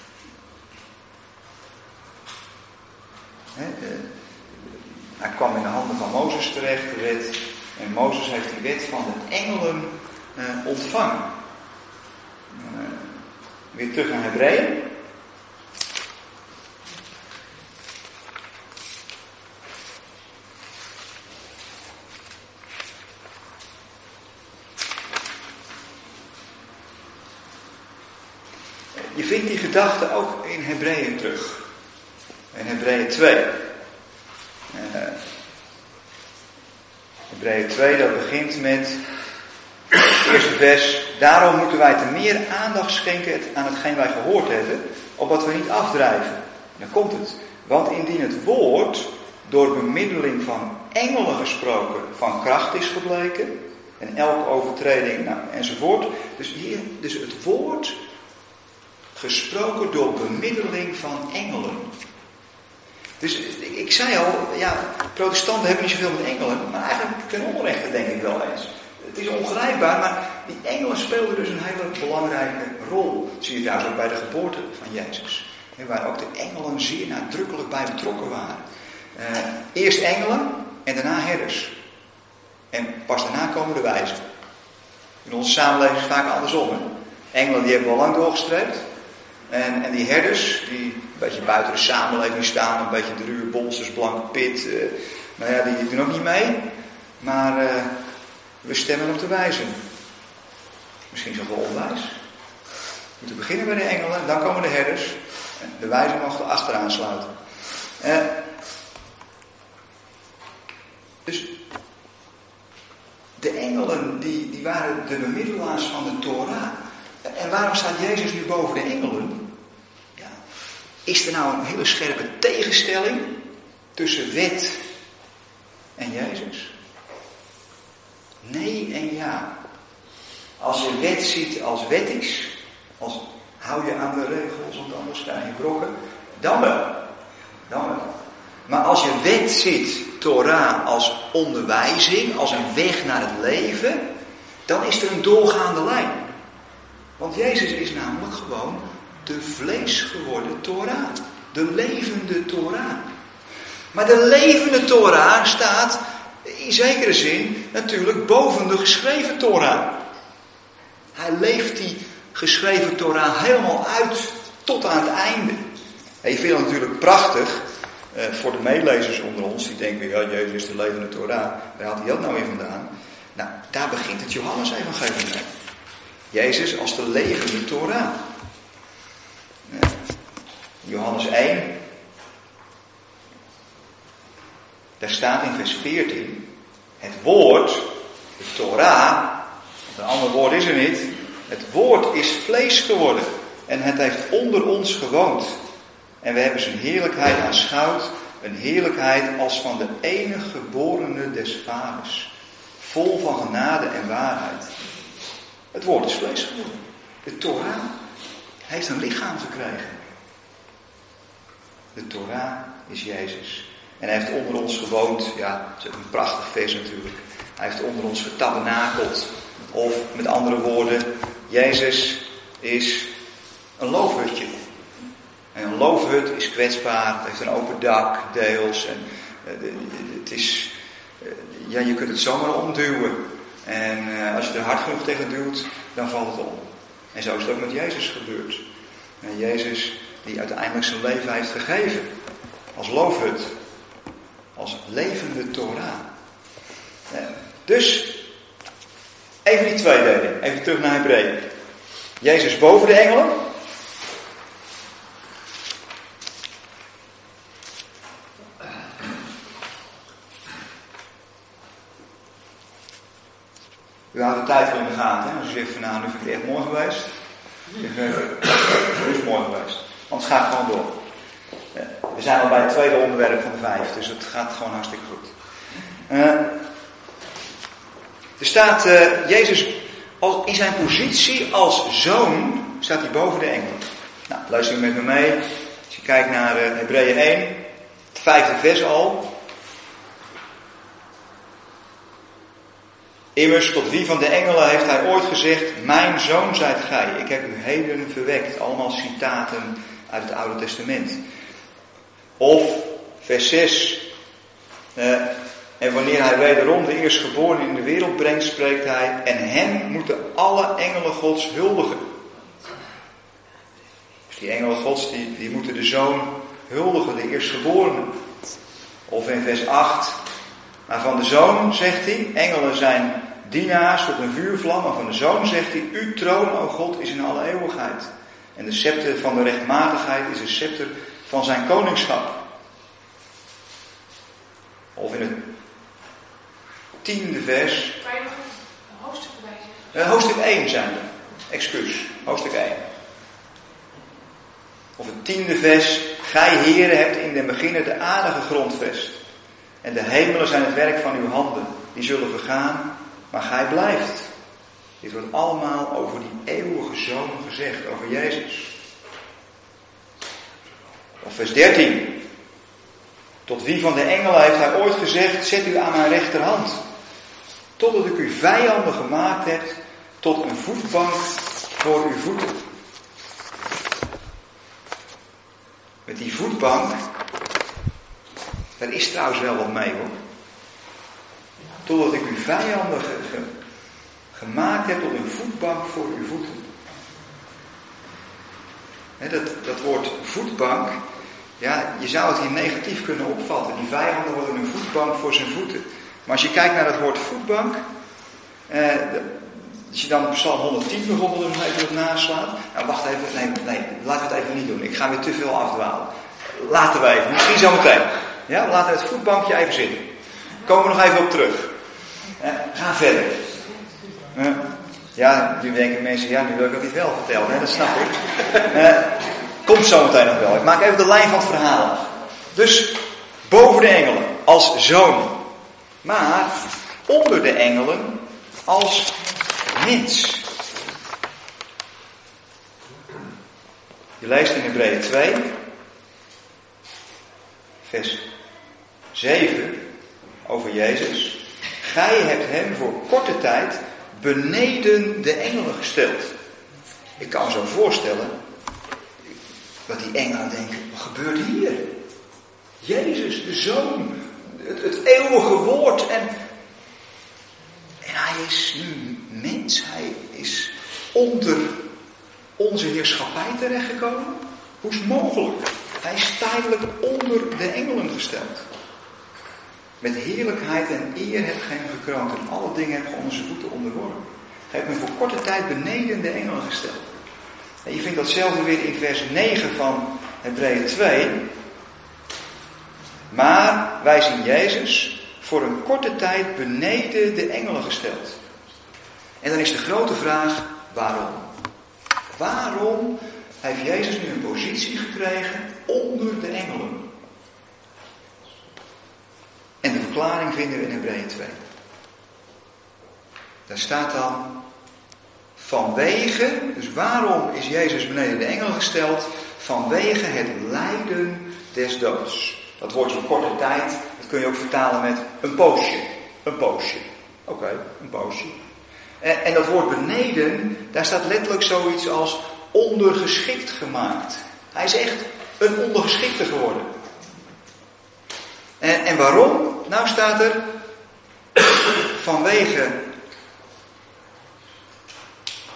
Hij kwam in de handen van Mozes terecht, de wet. En Mozes heeft die wet van de engelen eh, ontvangen. Uh, weer terug naar Hebreeën. Je vindt die gedachte ook in Hebreeën terug. In Hebreeën 2. Uh, Hebreeën 2, dat begint met het eerste vers. Daarom moeten wij te meer aandacht schenken aan hetgeen wij gehoord hebben, opdat we niet afdrijven. Dan komt het. Want indien het woord door bemiddeling van engelen gesproken van kracht is gebleken, en elke overtreding nou, enzovoort. Dus hier, dus het woord gesproken door bemiddeling van engelen. Dus ik zei al, ja, protestanten hebben niet zoveel met engelen, maar eigenlijk ten onrechte denk ik wel eens. Het is ongrijpbaar, maar die engelen speelden dus een hele belangrijke rol. Dat zie je trouwens ook bij de geboorte van Jezus. Waar ook de engelen zeer nadrukkelijk bij betrokken waren. Uh, eerst engelen en daarna herders. En pas daarna komen de wijzen. In onze samenleving is het vaak andersom. Engelen die hebben al lang doorgestreept. En, en die herders, die beetje buiten de samenleving staan, een beetje de ruwe bolsters, blanke pit. Uh, nou ja, die doen ook niet mee. Maar uh, we stemmen op de wijzen. Misschien zelfs wel onwijs. We moeten beginnen bij de engelen, dan komen de herders. De wijzen mogen achteraan sluiten. Uh, dus de engelen, die, die waren de bemiddelaars van de Torah. En waarom staat Jezus nu boven de engelen? Is er nou een hele scherpe tegenstelling tussen wet en Jezus? Nee en ja. Als je wet ziet als wettisch, als hou je aan de regels, want anders krijg je brokken, dan wel. Dan wel. Maar als je wet ziet, Torah, als onderwijzing, als een weg naar het leven, dan is er een doorgaande lijn. Want Jezus is namelijk gewoon de vlees geworden Torah. De levende Torah. Maar de levende Torah staat in zekere zin natuurlijk boven de geschreven Torah. Hij leeft die geschreven Torah helemaal uit tot aan het einde. En je vindt het natuurlijk prachtig uh, voor de meelezers onder ons, die denken, ja, Jezus is de levende Torah. Waar haalt hij dat nou weer vandaan? Nou, daar begint het Johannes-evangelie mee. Jezus als de levende Torah. Johannes 1. Daar staat in vers 14, het woord, de Torah, een ander woord is er niet, het woord is vlees geworden en het heeft onder ons gewoond. En we hebben zijn heerlijkheid aanschouwd, een heerlijkheid als van de enige geborene des vaders, vol van genade en waarheid. Het woord is vlees geworden. De Torah heeft een lichaam gekregen. De Torah is Jezus. En hij heeft onder ons gewoond. Ja, dat is een prachtig vers natuurlijk. Hij heeft onder ons getabernakeld. Of met andere woorden, Jezus is een loofhutje. En een loofhut is kwetsbaar, het heeft een open dak, deels. En, uh, het is, uh, ja, je kunt het zomaar omduwen. En uh, als je er hard genoeg tegen duwt, dan valt het om. En zo is het ook met Jezus gebeurd. En Jezus die uiteindelijk zijn leven heeft gegeven. Als loofhut. Als levende Torah. Dus, even die tweedeling. Even terug naar Hebreeën. Jezus boven de engelen. U houdt de tijd wel in de gaten. Hè? U zegt van nou, nu vind ik het echt mooi geweest. Het is mooi geweest. Want het gaat gewoon door. We zijn al bij het tweede onderwerp van de vijf, dus het gaat gewoon hartstikke goed. Uh, er staat uh, Jezus in zijn positie als zoon, staat hij boven de engelen. Nou, luister met me mee. Als je kijkt naar uh, Hebreeën 1, het vijfde vers al. Immers, tot wie van de engelen heeft hij ooit gezegd, mijn zoon zijt gij, ik heb u heden verwekt. Allemaal citaten uit het Oude Testament. Of vers 6. Uh, en wanneer hij wederom de eerstgeboren in de wereld brengt, spreekt hij, en hem moeten alle engelen gods huldigen. Dus die engelen gods, die, die moeten de zoon huldigen, de eerstgeborene. Of in vers 8, maar van de zoon zegt hij, engelen zijn dienaars tot een vuurvlam, maar van de zoon zegt hij, uw troon, o God, is in alle eeuwigheid. En de scepter van de rechtmatigheid is de scepter van zijn koningschap. Of in het tiende vers. Kan je nog een hoofdstuk erbij zeggen? Uh, hoofdstuk 1 zijn we. Excuus, hoofdstuk 1. Of het tiende vers. Gij heren hebt in den beginnen de aarde gegrondvest. En de hemelen zijn het werk van uw handen. Die zullen vergaan, maar gij blijft. Dit wordt allemaal over die eeuwige zoon gezegd, over Jezus. Vers 13. Tot wie van de engelen heeft hij ooit gezegd, zet u aan mijn rechterhand. Totdat ik u vijanden gemaakt heb, tot een voetbank voor uw voeten. Met die voetbank, daar is trouwens wel wat mee hoor. Totdat ik uw vijanden gemaakt heb tot een voetbank voor uw voeten. Dat, dat woord voetbank, ja, je zou het hier negatief kunnen opvatten. Die vijanden worden een voetbank voor zijn voeten. Maar als je kijkt naar het woord voetbank, eh, als je dan Psalm 110 bijvoorbeeld even naslaat. Nou, wacht even, nee, nee, laten we het even niet doen. Ik ga weer te veel afdwalen. Laten we even, misschien zo meteen. Ja, we laten het voetbankje even zitten. Komen we nog even op terug. Eh, ga verder. Eh, ja, nu denken mensen, ja, nu wil ik dat niet wel vertellen, hè? dat snap ik. Uh, komt zo meteen nog wel. Ik maak even de lijn van het verhaal af. Dus boven de engelen als zoon, maar onder de engelen als mens. Je leest in Hebreeën 2, vers 7 over Jezus. Gij hebt hem voor korte tijd beneden de engelen gesteld. Ik kan me zo voorstellen dat die engelen denken: wat gebeurt hier? Jezus, de zoon, het, het eeuwige woord. En, en hij is nu mens, hij is onder onze heerschappij terechtgekomen. Hoe is het mogelijk? Hij is tijdelijk onder de engelen gesteld. Met heerlijkheid en eer hebt gij hem gekroond en alle dingen hebt gij onder zijn voeten onderworpen. Gij hebt hem voor korte tijd beneden de engelen gesteld. En je vindt datzelfde weer in vers 9 van Hebreeën 2. Maar wij zien Jezus voor een korte tijd beneden de engelen gesteld. En dan is de grote vraag, waarom? Waarom heeft Jezus nu een positie gekregen onder de engelen? En de verklaring vinden we in Hebreeën 2. Daar staat dan, vanwege, dus waarom is Jezus beneden de engelen gesteld? Vanwege het lijden des doods. Dat woordje korte tijd, dat kun je ook vertalen met een poosje. Een poosje. Oké, een poosje. En, en dat woord beneden, daar staat letterlijk zoiets als ondergeschikt gemaakt. Hij is echt een ondergeschikte geworden. En, en waarom? Nou staat er vanwege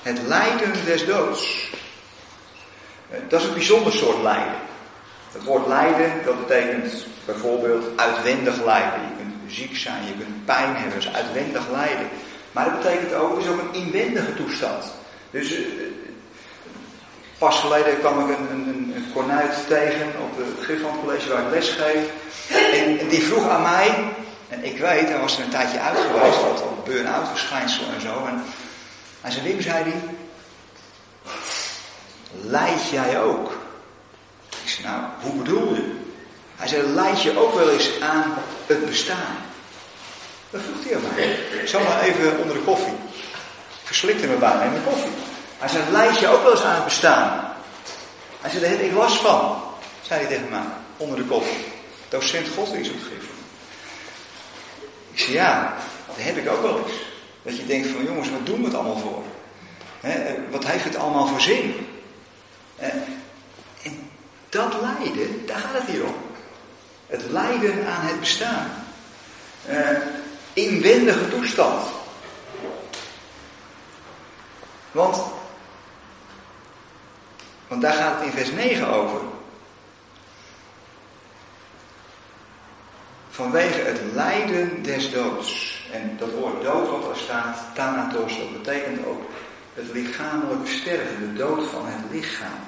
het lijden des doods. Dat is een bijzonder soort lijden. Het woord lijden, dat betekent bijvoorbeeld uitwendig lijden. Je kunt ziek zijn, je kunt pijn hebben, dat is uitwendig lijden. Maar dat betekent ook, is ook een inwendige toestand. Dus uh, pas geleden kwam ik een, een, een tegen op het Grifflandcollege waar ik les geef. En, en, die vroeg aan mij, en ik weet, hij was er een tijdje uit geweest, wat al burn-out verschijnsel en zo. En hij zei, Wim, zei hij, leid jij ook? Ik zei, nou, hoe bedoel je? Hij zei, leid je ook wel eens aan het bestaan? Dat vroeg hij aan mij. Zomaar even onder de koffie. Verslikte me bijna in mijn koffie. Hij zei, leid je ook wel eens aan het bestaan? Hij zei, daar ik last van. Zei hij tegen mij, onder de koffie. Docent godsdienstopgif. Ik zei, ja, dat heb ik ook wel eens. Dat je denkt van, jongens, wat doen we het allemaal voor? wat heeft het allemaal voor zin? en dat lijden, daar gaat het hier om. Het lijden aan het bestaan. Uh, inwendige toestand. Want, want daar gaat het in vers 9 over. Vanwege het lijden des doods. En dat woord dood wat er staat, thanatos, dat betekent ook het lichamelijke sterven, de dood van het lichaam.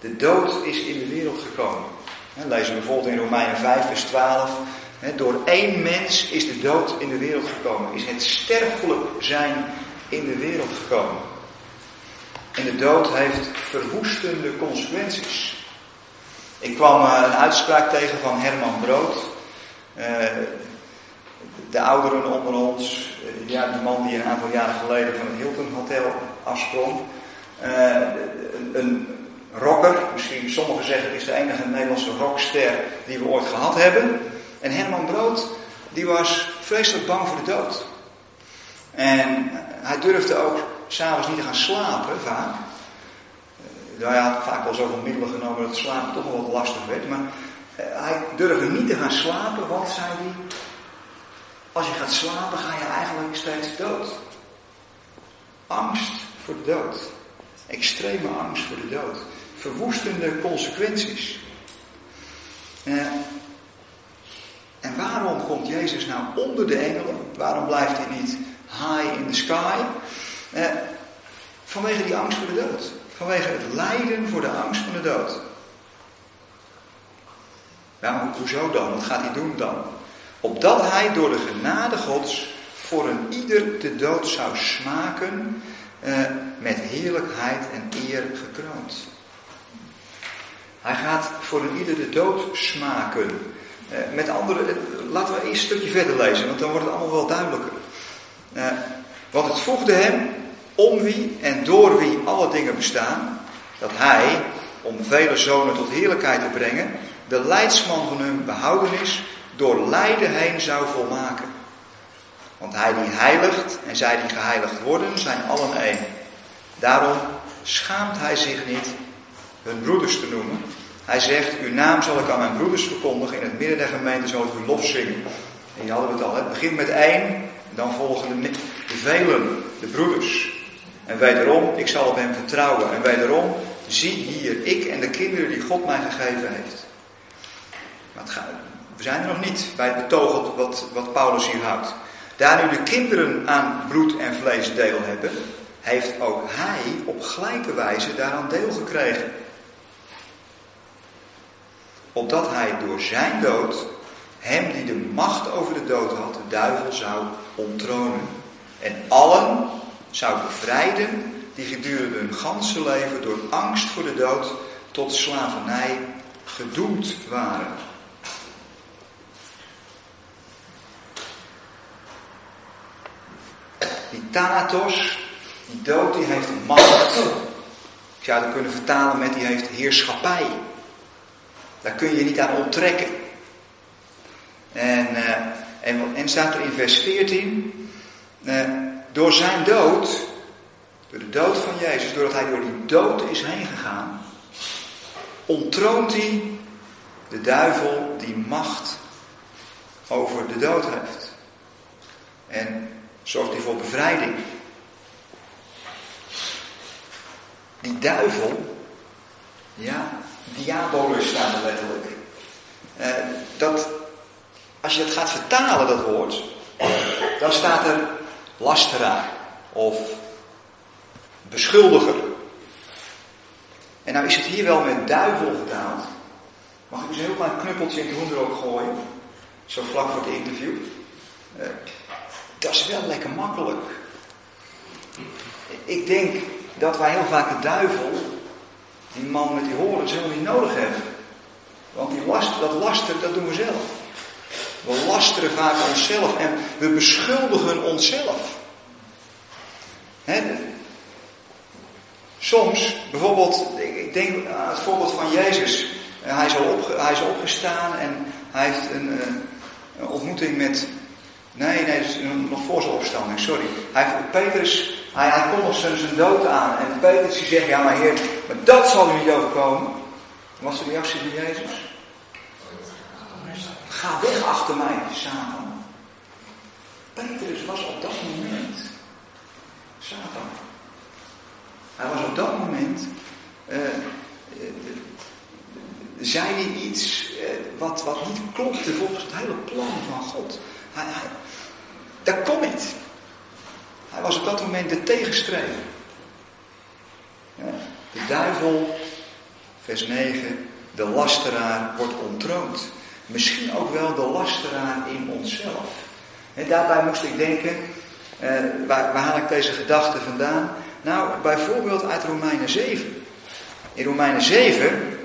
De dood is in de wereld gekomen. Lezen we bijvoorbeeld in Romeinen 5, vers 12. Door één mens is de dood in de wereld gekomen. Is het sterfelijk zijn in de wereld gekomen. En de dood heeft verwoestende consequenties. Ik kwam eh, een uitspraak tegen van Herman Brood. Eh, de ouderen onder ons. Eh, ja, de man die een aantal jaren geleden van het Hilton Hotel afsprong. Een rocker. Misschien sommigen zeggen is de enige Nederlandse rockster die we ooit gehad hebben. En Herman Brood, die was vreselijk bang voor de dood. En hij durfde ook s'avonds niet te gaan slapen, vaak. Eh, hij had vaak wel zoveel middelen genomen dat slapen toch wel wat lastig werd. Maar eh, hij durfde niet te gaan slapen, want, zei hij, als je gaat slapen ga je eigenlijk steeds dood. Angst voor de dood. Extreme angst voor de dood. Verwoestende consequenties. Uh, en waarom komt Jezus nou onder de engelen? Waarom blijft hij niet high in the sky? Eh, vanwege die angst voor de dood. Vanwege het lijden voor de angst van de dood. Nou, hoezo dan? Wat gaat hij doen dan? Opdat hij door de genade Gods voor een ieder de dood zou smaken, eh, met heerlijkheid en eer gekroond. Hij gaat voor een ieder de dood smaken. Eh, met andere, eh, laten we een stukje verder lezen, want dan wordt het allemaal wel duidelijker. Uh, want het voegde hem om wie en door wie alle dingen bestaan, dat hij, om vele zonen tot heerlijkheid te brengen, de leidsman van hun behoudenis door lijden heen zou volmaken. Want hij die heiligt en zij die geheiligd worden, zijn allen één. Daarom schaamt hij zich niet hun broeders te noemen, hij zegt, uw naam zal ik aan mijn broeders verkondigen. In het midden der gemeente zal ik uw lof zingen. En hier hadden we het al. Het begint met één. Dan volgen de, de velen, de broeders. En wederom, ik zal op hem vertrouwen. En wederom, zie hier, ik en de kinderen die God mij gegeven heeft. Maar het gaat, we zijn er nog niet bij het betogen wat, wat Paulus hier houdt. Daar nu de kinderen aan bloed en vlees deel hebben, heeft ook hij op gelijke wijze daaraan deel gekregen. opdat hij door zijn dood hem die de macht over de dood had, de duivel, zou onttronen. En allen zou bevrijden die gedurende hun ganse leven door angst voor de dood tot slavernij gedoemd waren. Die Thanatos, die dood, die heeft macht. Ik zou het kunnen vertalen met die heeft heerschappij. Daar kun je niet aan onttrekken. En, uh, en, staat er in vers 14, uh, eh, door zijn dood, door de dood van Jezus, doordat hij door die dood is heen gegaan, ontroont hij de duivel die macht over de dood heeft. En zorgt hij voor bevrijding. Die duivel, ja, diabolus staat er letterlijk. Uh, dat, als je het gaat vertalen, dat woord, dan staat er lasteraar of beschuldiger. En nou is het hier wel met duivel vertaald. Mag ik dus een heel klein knuppeltje in het hoenderook gooien? Zo vlak voor het interview. Uh, dat is wel lekker makkelijk. Ik denk dat wij heel vaak de duivel, die man met die horens, helemaal niet nodig hebben. Want die last, dat laster, dat doen we zelf. We lasteren vaak onszelf en we beschuldigen onszelf. Soms, bijvoorbeeld, ik denk aan het voorbeeld van Jezus. Hij is, hij is opgestaan en hij heeft een, eh, ontmoeting met Nee, nee, is nog voor zijn opstanding, sorry. Hij, Petrus, hij, komt nog zijn, zijn dood aan. En Petrus die zegt, ja maar heer, maar dat zal u niet overkomen. Wat was de reactie van Jezus? Ga weg achter mij, Satan. Petrus was op dat moment Satan. Hij was op dat moment, uh, zei hij iets uh, wat, wat niet klopte volgens het hele plan van God. Hij, hij, dat kon niet. Hij was op dat moment de tegenstrever. Ja, de duivel, vers 9, de lasteraar wordt ontroond. Misschien ook wel de lasteraar in onszelf. En daarbij moest ik denken, eh, waar, waar haal ik deze gedachte vandaan? Nou, bijvoorbeeld uit Romeinen 7. In Romeinen 7,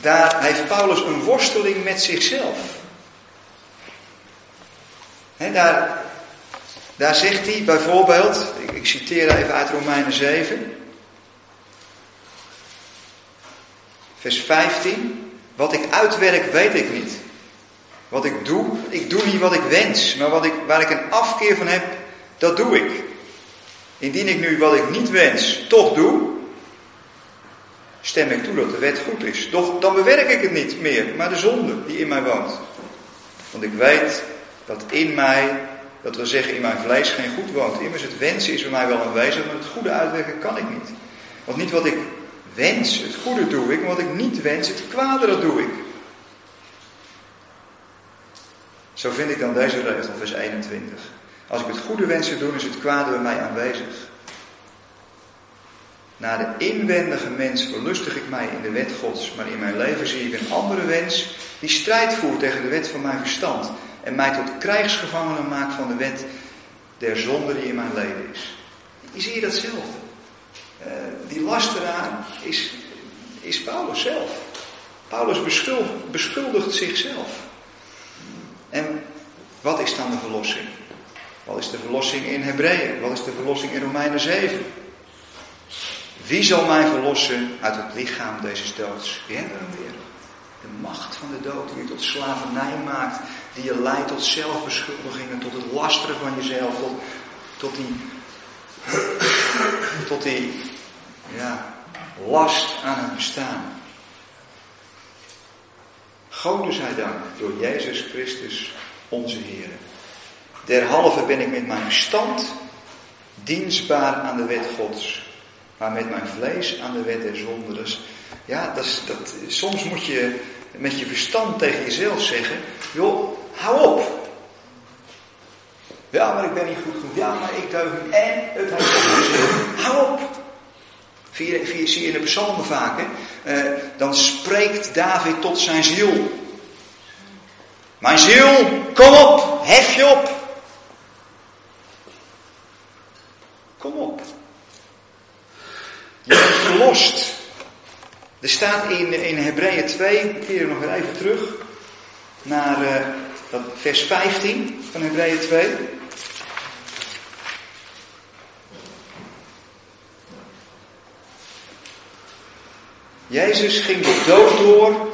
daar heeft Paulus een worsteling met zichzelf daar, daar zegt hij bijvoorbeeld, ik, ik citeer even uit Romeinen 7, vers 15. Wat ik uitwerk, weet ik niet. Wat ik doe, ik doe niet wat ik wens, maar wat ik, waar ik een afkeer van heb, dat doe ik. Indien ik nu wat ik niet wens toch doe, stem ik toe dat de wet goed is. Doch dan bewerk ik het niet meer, maar de zonde die in mij woont. Want ik weet dat in mij, dat wil zeggen in mijn vlees, geen goed woont. Immers het wensen is bij mij wel aanwezig, maar het goede uitwerken kan ik niet. Want niet wat ik wens, het goede doe ik, wat ik niet wens, het kwade, dat doe ik. Zo vind ik dan deze regel, vers 21. Als ik het goede wens te doen, is het kwade bij mij aanwezig. Na de inwendige mens verlustig ik mij in de wet Gods, maar in mijn leven zie ik een andere wens die strijd voert tegen de wet van mijn verstand en mij tot krijgsgevangene maakt van de wet der zonde die in mijn leven is. Zie je datzelfde. Uh, die lasteraar is, is Paulus zelf. Paulus beschuldigt, zichzelf. En wat is dan de verlossing? Wat is de verlossing in Hebreeën? Wat is de verlossing in Romeinen 7? Wie zal mij verlossen uit het lichaam deze doods? Hebben we weer? De macht van de dood die je tot slavernij maakt, die je leidt tot zelfbeschuldigingen, tot het lasteren van jezelf, tot, tot die, tot die ja, last aan het bestaan. Gode zij dank door Jezus Christus onze Heer. Derhalve ben ik met mijn verstand dienstbaar aan de wet Gods, maar met mijn vlees aan de wet der zonde. Ja, dat is, dat, soms moet je met je verstand tegen jezelf zeggen, joh, hou op. Ja, maar ik ben niet goed genoeg. Ja, maar ik deug niet. En het heeft. Hou op. Zie je in de psalmen vaak. Uh, dan spreekt David tot zijn ziel. Mijn ziel, kom op, hef je op. Kom op. Je bent verlost. Er staat in, in Hebreeën 2, keer nog even terug, naar dat vers 15 van Hebreeën 2. Jezus ging de dood door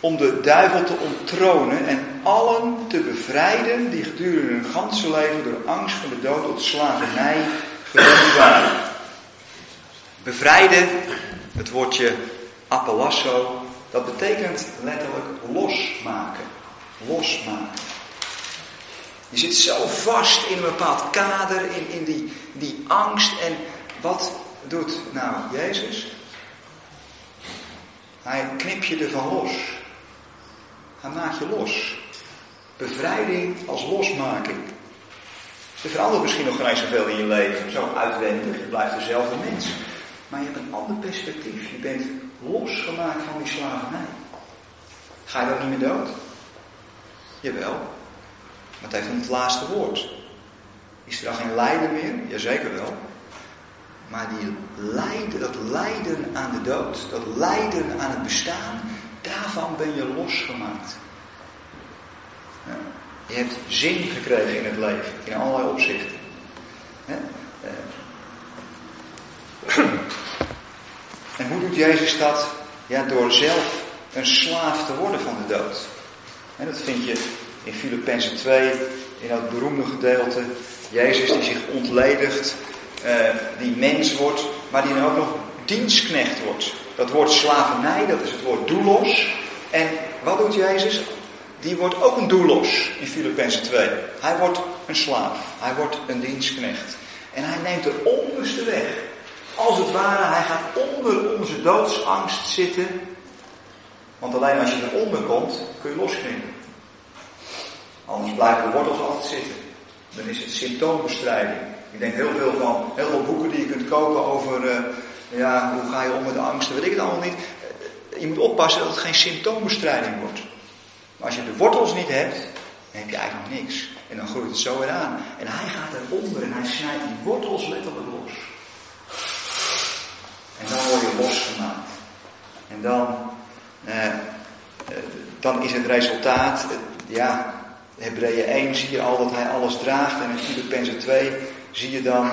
om de duivel te onttronen en allen te bevrijden die gedurende hun ganse leven door angst voor de dood tot slavernij gewend waren. Bevrijden, het woordje apelasso, dat betekent letterlijk losmaken. Losmaken. Je zit zo vast in een bepaald kader, in, in die, die angst. En wat doet nou Jezus? Hij knip je ervan los. Hij maakt je los. Bevrijding als losmaking. Er verandert misschien nog geen zoveel in je leven, zo uitwendig. Je blijft dezelfde mens. Maar je hebt een ander perspectief. Je bent losgemaakt van die slavernij. Ga je ook niet meer dood? Jawel. Maar het heeft niet het laatste woord. Is er dan geen lijden meer? Jazeker wel. Maar die lijden, dat lijden aan de dood, dat lijden aan het bestaan, daarvan ben je losgemaakt. Je hebt zin gekregen in het leven, in allerlei opzichten. Ja. En hoe doet Jezus dat? Ja, door zelf een slaaf te worden van de dood. En dat vind je in Filippenzen 2, in dat beroemde gedeelte. Jezus die zich ontledigt uh, die mens wordt, maar die dan ook nog dienstknecht wordt. Dat woord slavernij, dat is het woord doelos. En wat doet Jezus? Die wordt ook een doelos in Filippenzen 2. Hij wordt een slaaf, hij wordt een dienstknecht. En hij neemt de onderste weg. Als het ware, hij gaat onder onze doodsangst zitten. Want alleen als je eronder komt, kun je losknippen. Anders blijven de wortels altijd zitten. Dan is het symptoombestrijding. Ik denk heel veel van, heel veel boeken die je kunt kopen over, uh, ja, hoe ga je om met de angsten, weet ik het allemaal niet. Je moet oppassen dat het geen symptoombestrijding wordt. Maar als je de wortels niet hebt, dan heb je eigenlijk niks. En dan groeit het zo weer aan. En hij gaat eronder en hij snijdt die wortels letterlijk los. En dan word je losgemaakt. En dan, eh, eh, dan is het resultaat, eh, ja, Hebreeën 1 zie je al dat hij alles draagt. En in Filippenzen 2 zie je dan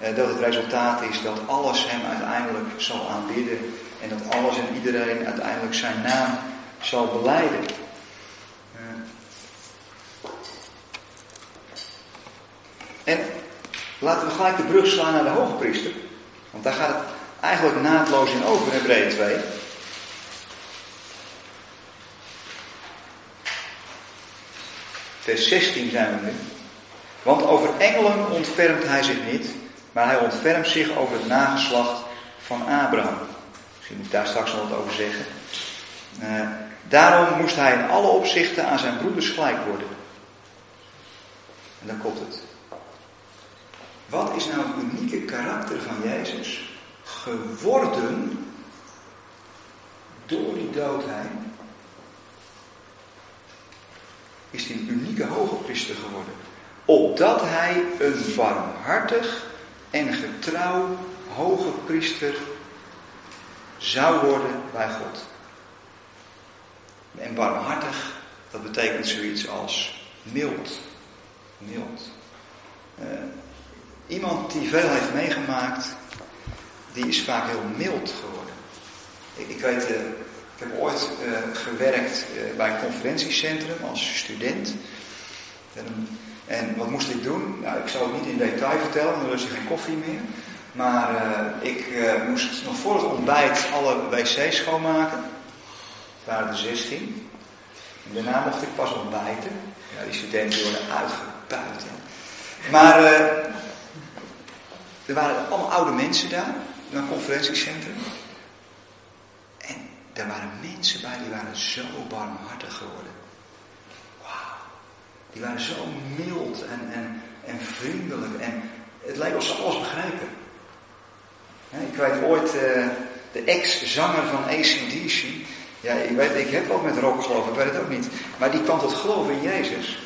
eh, dat het resultaat is dat alles hem uiteindelijk zal aanbidden. En dat alles en iedereen uiteindelijk zijn naam zal beleiden. Eh. En laten we gelijk de brug slaan naar de hoge priester. Want daar gaat het eigenlijk naadloos in over, Hebreeën 2. Vers 16 zijn we nu. Want over engelen ontfermt hij zich niet, maar hij ontfermt zich over het nageslacht van Abraham. Misschien moet ik daar straks nog wat over zeggen. Uh, daarom moest hij in alle opzichten aan zijn broeders gelijk worden. En dan komt het. Wat is nou het unieke karakter van Jezus? Geworden door die dood heen. Is hij een unieke hoge priester geworden opdat hij een barmhartig en getrouw hoge priester zou worden bij God. En barmhartig, dat betekent zoiets als mild. Mild. Uh, iemand die veel heeft meegemaakt, die is vaak heel mild geworden. Ik, ik weet, uh, ik heb ooit uh, gewerkt bij een conferentiecentrum als student. En en wat moest ik doen? Nou, ik zal het niet in detail vertellen, want lust je geen koffie meer. Maar uh, ik uh, moest nog voor het ontbijt alle wc's schoonmaken. Het waren er 16. En daarna mocht ik pas ontbijten. Ja, die studenten worden uitgebuit. Maar uh, er waren allemaal oude mensen daar, in een conferentiecentrum. En er waren mensen bij die waren zo barmhartig geworden. Die waren zo mild en, en, en vriendelijk. En het lijkt alsof ze alles begrijpen. Ik weet ooit uh, de ex-zanger van ACDC. Ja, ik, weet, ik heb wat met rock geloof, ik weet het ook niet. Maar die kwam tot geloven in Jezus.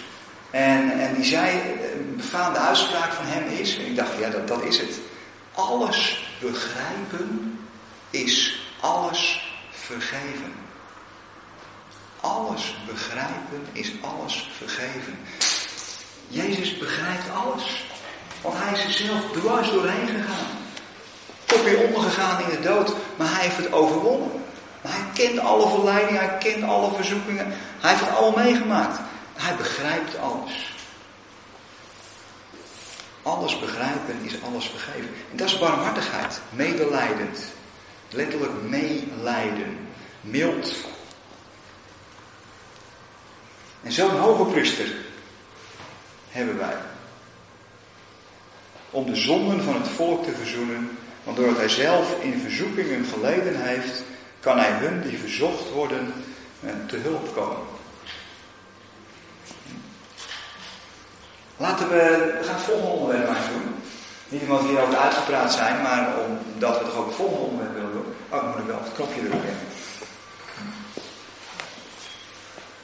En, en die zei, een befaamde uitspraak van hem is, en ik dacht, ja, dat, dat is het. Alles begrijpen is alles vergeven. Alles begrijpen is alles vergeven. Jezus begrijpt alles. Want hij is er zelf dwars doorheen gegaan. Kopje ondergegaan in de dood, maar hij heeft het overwonnen. Maar hij kent alle verleidingen, hij kent alle verzoekingen. Hij heeft het allemaal meegemaakt. Hij begrijpt alles. Alles begrijpen is alles vergeven. En dat is barmhartigheid. Medelijdend. Letterlijk meelijden. Mild. En zo'n hoge priester hebben wij. Om de zonden van het volk te verzoenen. Want doordat hij zelf in verzoekingen geleden heeft, kan hij hun die verzocht worden eh, te hulp komen. Laten we, we gaan het volgende onderwerp maar doen. Niet omdat we hierover uitgepraat zijn, maar omdat we toch ook het volgende onderwerp willen doen. Oh, dan moet ik wel het knopje drukken.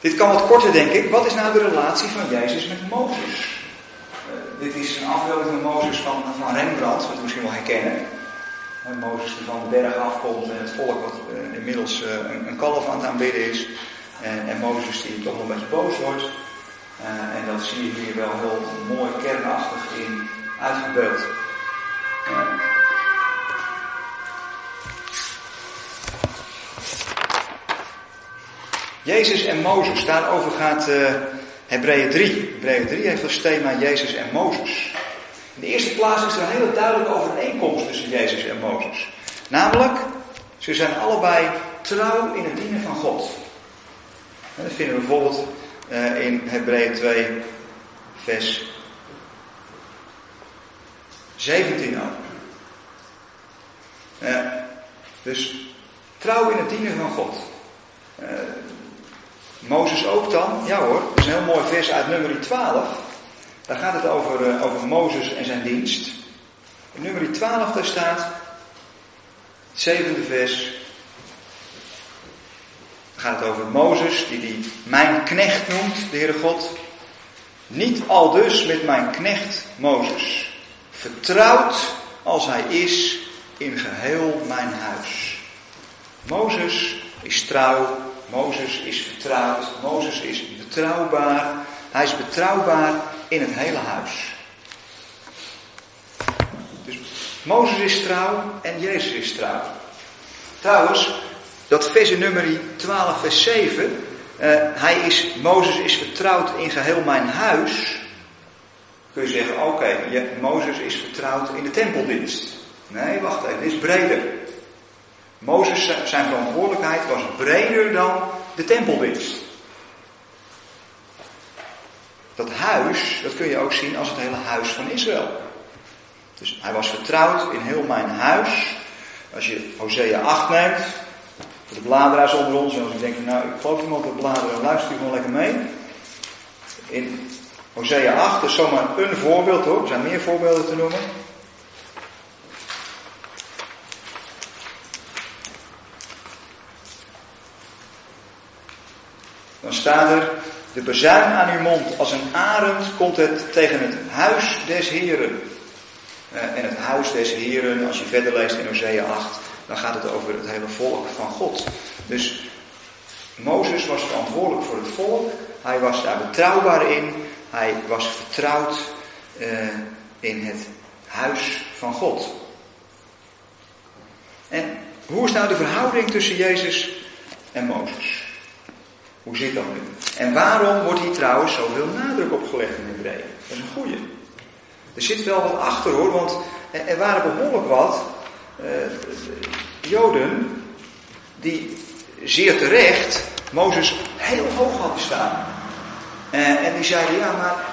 Dit kan wat korter, denk ik. Wat is nou de relatie van Jezus met Mozes? Uh, dit is een afbeelding van Mozes van, van Rembrandt, wat we misschien wel herkennen. En Mozes die van de berg afkomt en het volk wat uh, inmiddels uh, een, een kalf aan het aanbidden is. En, en Mozes die toch wel een beetje boos wordt. En dat zie je hier wel heel mooi kernachtig in uitgebeeld. Jezus en Mozes, daarover gaat uh, Hebreeën 3. Hebreeën 3 heeft als thema Jezus en Mozes. In de eerste plaats is er een hele duidelijke overeenkomst tussen Jezus en Mozes. Namelijk, ze zijn allebei trouw in het dienen van God. En dat vinden we bijvoorbeeld uh, in Hebreeën 2, vers 17 ook. Uh, dus trouw in het dienen van God. Mozes ook dan? Ja hoor, dat is een heel mooi vers uit nummer 12. Daar gaat het over, uh, over Mozes en zijn dienst. In nummer 12 daar staat, het zevende vers. Gaat het over Mozes, die die mijn knecht noemt, de Heere God. Niet al dus met mijn knecht Mozes. Vertrouwd als hij is in geheel mijn huis. Mozes is trouw Mozes is vertrouwd, Mozes is betrouwbaar. Hij is betrouwbaar in het hele huis. Dus Mozes is trouw en Jezus is trouw. Trouwens, dat vers in nummer 12, vers 7. Uh, hij is, Mozes is vertrouwd in geheel mijn huis. Kun je zeggen, oké, okay, Mozes is vertrouwd in de tempeldienst. Nee, wacht even, dit is breder. Mozes zijn verantwoordelijkheid was breder dan de tempeldienst. Dat huis, dat kun je ook zien als het hele huis van Israël. Dus hij was vertrouwd in heel mijn huis. Als je Hosea 8 neemt, voor de bladeraars onder ons, en als ik denk, nou, ik geloof iemand op bladeren, luister gewoon lekker mee. In Hosea 8 is zomaar een voorbeeld hoor, er zijn meer voorbeelden te noemen. Dan staat er, de bezuin aan uw mond, als een arend komt het tegen het huis des Heren. Uh, en het huis des Heren, als je verder leest in Hosea 8, dan gaat het over het hele volk van God. Dus Mozes was verantwoordelijk voor het volk. Hij was daar betrouwbaar in. Hij was vertrouwd uh, in het huis van God. En hoe is nou de verhouding tussen Jezus en Mozes? Hoe zit dat nu? En waarom wordt hier trouwens zoveel nadruk op gelegd in Hebreeën? Dat is een goeie. Er zit wel wat achter hoor, want er waren behoorlijk wat uh, Joden die zeer terecht Mozes heel hoog hadden staan. Uh, en die zeiden, ja maar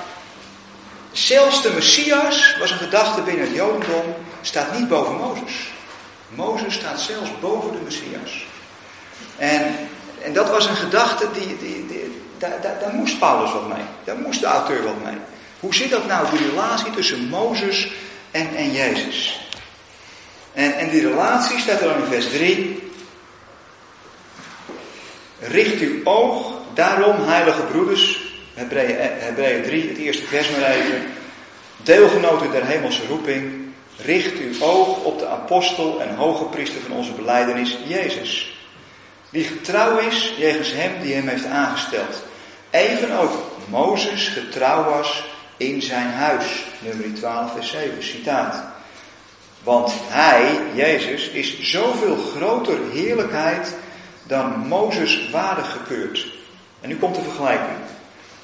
zelfs de Messias, was een gedachte binnen het Jodendom, staat niet boven Mozes. Mozes staat zelfs boven de Messias. En en dat was een gedachte, die, die, die daar, daar, daar, moest Paulus wat mee. Daar moest de auteur wat mee. Hoe zit dat nou, die relatie tussen Mozes en, en Jezus? En, en die relatie staat er dan in vers 3. Richt uw oog daarom, heilige broeders, Hebreeën 3, het eerste vers maar even. Deelgenoten der hemelse roeping, richt uw oog op de apostel en hoge priester van onze beleidenis, Jezus. Die getrouw is jegens hem die hem heeft aangesteld. Even ook Mozes getrouw was in zijn huis. Nummer 12, vers 7, citaat. Want hij, Jezus, is zoveel groter heerlijkheid dan Mozes waardig gekeurd. En nu komt de vergelijking.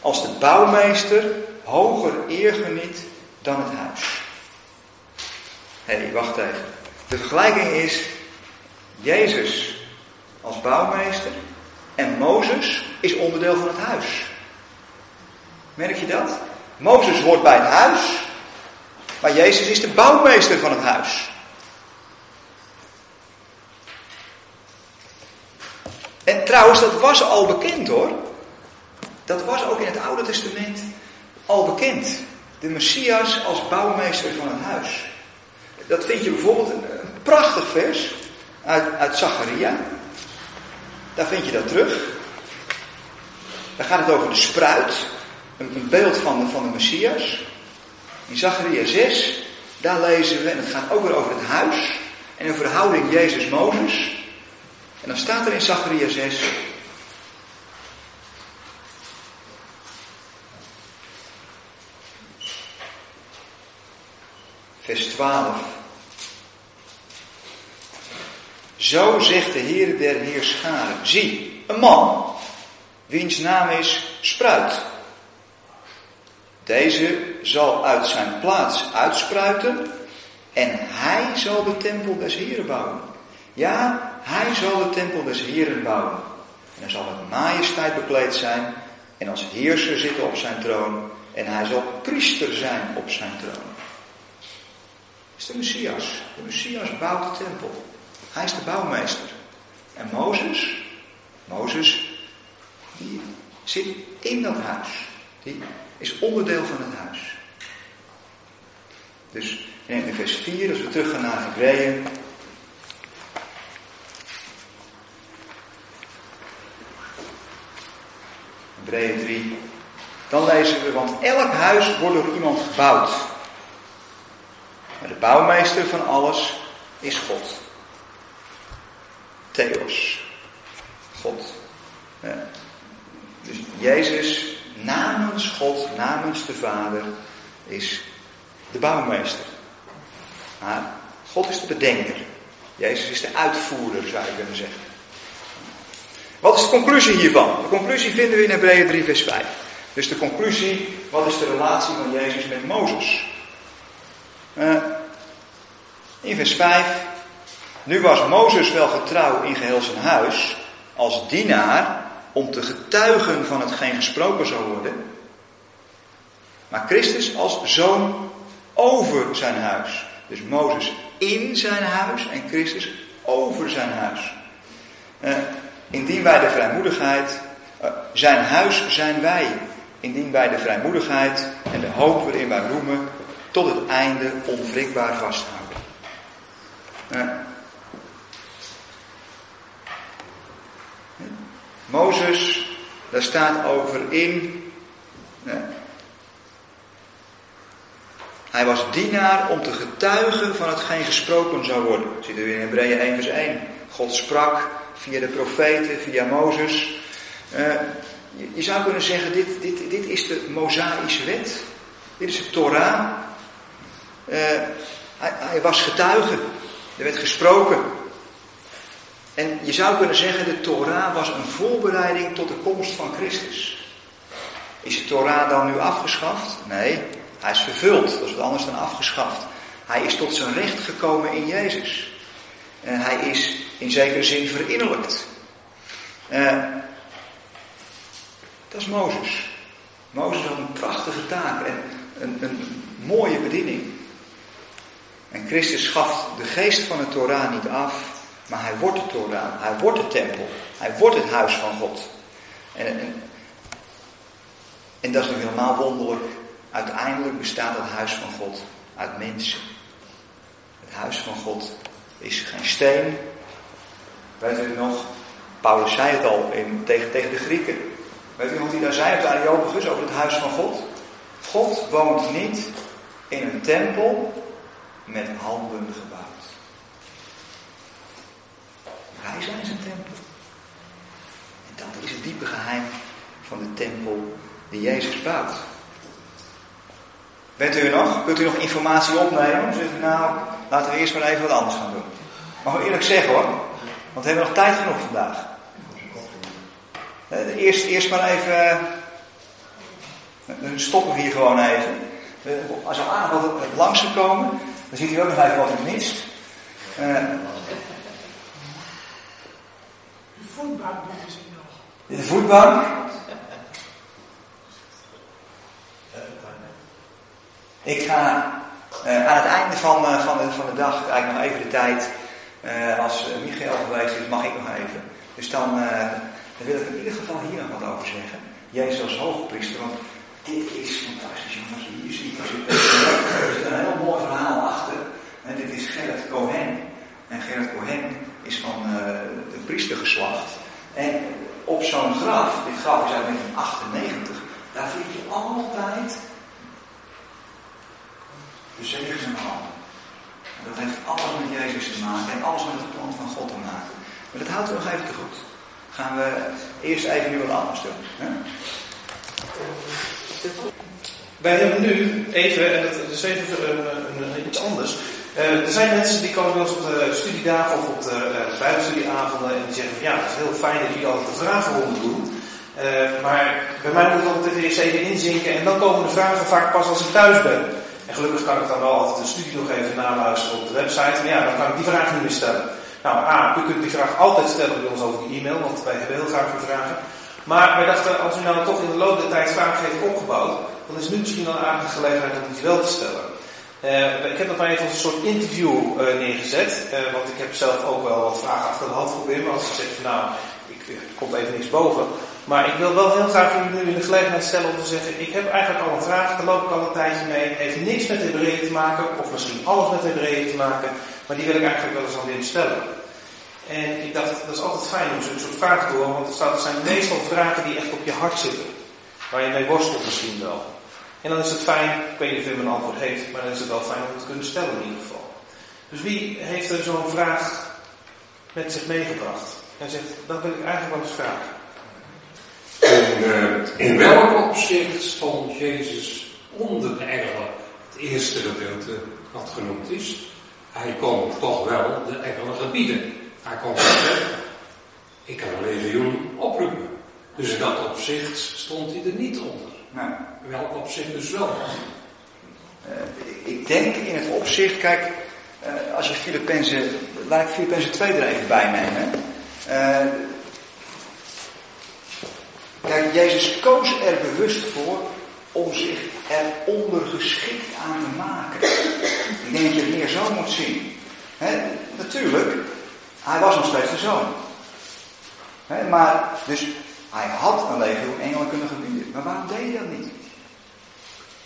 Als de bouwmeester hoger eer geniet dan het huis. Hé, hey, wacht even. De vergelijking is Jezus als bouwmeester en Mozes is onderdeel van het huis. Merk je dat? Mozes hoort bij het huis, maar Jezus is de bouwmeester van het huis. En trouwens, dat was al bekend hoor. Dat was ook in het Oude Testament al bekend. De Messias als bouwmeester van het huis. Dat vind je bijvoorbeeld een, prachtig vers uit, uit Zacharia. Daar vind je dat terug. Daar gaat het over de spruit. Een, beeld van de, van de Messias. In Zacharia 6, daar lezen we, en het gaat ook weer over het huis. En een verhouding Jezus-Mozes. En dan staat er in Zacharia 6. Vers 12. Zo zegt de Heer der Heerscharen. Zie, een man, wiens naam is Spruit. Deze zal uit zijn plaats uitspruiten en hij zal de tempel des Heren bouwen. Ja, hij zal de tempel des Heren bouwen. En hij zal met majesteit bekleed zijn en als heerser zitten op zijn troon. En hij zal priester zijn op zijn troon. Dat is de Messias. De Messias bouwt de tempel. Hij is de bouwmeester. En Mozes, Mozes, die zit in dat huis. Die is onderdeel van het huis. Dus in vers 4, als we teruggaan naar Hebreeën, Hebreeën 3. Dan lezen we, want elk huis wordt door iemand gebouwd. Maar de bouwmeester van alles is God. Theos. God. Dus Jezus namens God, namens de Vader, is de bouwmeester. Maar God is de bedenker. Jezus is de uitvoerder, zou je kunnen zeggen. Wat is de conclusie hiervan? De conclusie vinden we in Hebreeën 3, vers 5. Dus de conclusie, wat is de relatie van Jezus met Mozes? Uh, in vers 5. Nu was Mozes wel getrouw in geheel zijn huis, als dienaar, om te getuigen van hetgeen gesproken zou worden. Maar Christus als zoon over zijn huis. Dus Mozes in zijn huis en Christus over zijn huis. Uh, Indien wij de vrijmoedigheid, uh, zijn huis zijn wij. Indien wij de vrijmoedigheid en de hoop waarin wij roemen, tot het einde onwrikbaar vasthouden. Uh, Mozes, daar staat over in. Hij was dienaar om te getuigen van hetgeen gesproken zou worden. Dat ziet u in Hebreeën 1 vers 1. God sprak, via de profeten, via Mozes. Uh, je, zou kunnen zeggen, dit, dit, dit is de Mosaïsche wet. Dit is de Torah. Uh, hij, hij, was getuige. Er werd gesproken. En je zou kunnen zeggen, de Torah was een voorbereiding tot de komst van Christus. Is de Torah dan nu afgeschaft? Nee, hij is vervuld. Dat is wat anders dan afgeschaft. Hij is tot zijn recht gekomen in Jezus. En hij is in zekere zin verinnerlijkt. Uh, dat is Mozes. Mozes had een prachtige taak en een, een mooie bediening. En Christus gaf de geest van de Torah niet af, maar hij wordt de Torah, hij wordt de tempel, hij wordt het huis van God. En, en, en dat is nog helemaal wonderlijk. Uiteindelijk bestaat het huis van God uit mensen. Het huis van God is geen steen. Weet u nog? Paulus zei het al in, tegen, tegen de Grieken. Weet u wat hij daar zei op de Areopagus over het huis van God? God woont niet in een tempel met handen gebouwd. Wij zijn zijn tempel. En dat is het diepe geheim van de tempel die Jezus bouwt. Bent u er nog? Kunt u nog informatie opnemen? Zegt nou, laten we eerst maar even wat anders gaan doen. Mag ik eerlijk zeggen hoor, want we hebben nog tijd genoeg vandaag. Eh, eerst, eerst maar even. Eh, dan stoppen we hier gewoon even. Eh, als er aardig wat langs komen, dan ziet u ook nog even wat u mist. Uh, de voetbank nog. De voetbank. Ik ga uh, aan het einde van, uh, van, de, van de dag, eigenlijk nog even de tijd, uh, als Michael geweest is, mag ik nog even. Dus dan, wil ik in ieder geval hier nog wat over zeggen. Jezus als hoogpriester, want dit is fantastisch jongens. Hier zie je, er zit een heel mooi verhaal achter. En dit is Gerrit Cohen. En Gerrit Cohen is van de priestergeslacht. En op zo'n graf, dit graf is uit 1998, daar vind je altijd de zegens en handen. En dat heeft alles met Jezus te maken en alles met het plan van God te maken. Maar dat houdt u nog even te goed. Gaan we eerst even nu wat anders doen. Hè? Wij hebben nu even, en dat is even een, iets anders. Uh, er zijn mensen die komen bij ons op de studiedagen of op de uh, bijbelstudieavonden en die zeggen van ja, het is heel fijn dat jullie altijd de vragenronde doen. Uh, maar bij mij moet het altijd eerst even inzinken en dan komen de vragen vaak pas als ik thuis ben. En gelukkig kan ik dan wel altijd de studie nog even naluisteren op de website. Maar ja, dan kan ik die vraag niet meer stellen. Nou, A, u kunt die vraag altijd stellen bij ons over de e-mail, want wij hebben heel graag uw vragen. Maar wij dachten, als u nou toch in de loop der tijd vragen heeft opgebouwd, dan is nu misschien wel een aardige gelegenheid om die wel te stellen. Uh, ik heb dat maar even als een soort interview uh, neergezet, uh, want ik heb zelf ook wel wat vragen achter de hand geprobeerd. Maar als ik zeg van nou, ik, er komt even niks boven, maar ik wil wel heel graag jullie nu in de gelegenheid stellen om te zeggen, ik heb eigenlijk al een vraag, daar loop ik al een tijdje mee, heeft niks met Hebreeën te maken, of misschien alles met Hebreeën te maken, maar die wil ik eigenlijk wel eens aan Wim stellen. En ik dacht, dat is altijd fijn om zo'n soort vragen te horen, want er zijn meestal vragen die echt op je hart zitten. Waar je mee worstelt misschien wel. En dan is het fijn, ik weet niet of Wim een antwoord heeft, maar dan is het wel fijn om het te kunnen stellen in ieder geval. Dus wie heeft er zo'n vraag met zich meegebracht? En zegt, dat wil ik eigenlijk wel eens vragen. En uh, in welk opzicht stond Jezus onder de engelen? Het eerste gedeelte wat genoemd is. Hij kon toch wel de engelen gebieden. Hij kon zeggen, ik kan een legioen oproepen. Dus in dat opzicht stond hij er niet onder. Nou, welk opzicht dus wel? Uh, ik denk in het opzicht, kijk, uh, als je Filippenzen, laat ik Filippenzen 2 er even bij nemen. Uh, Kijk, Jezus koos er bewust voor om zich er ondergeschikt aan te maken. Ik denk dat je het meer zo moet zien. Natuurlijk, hij was nog steeds de zoon. Maar, dus hij had een legioen engelen kunnen gebieden. Maar waarom deed hij dat niet?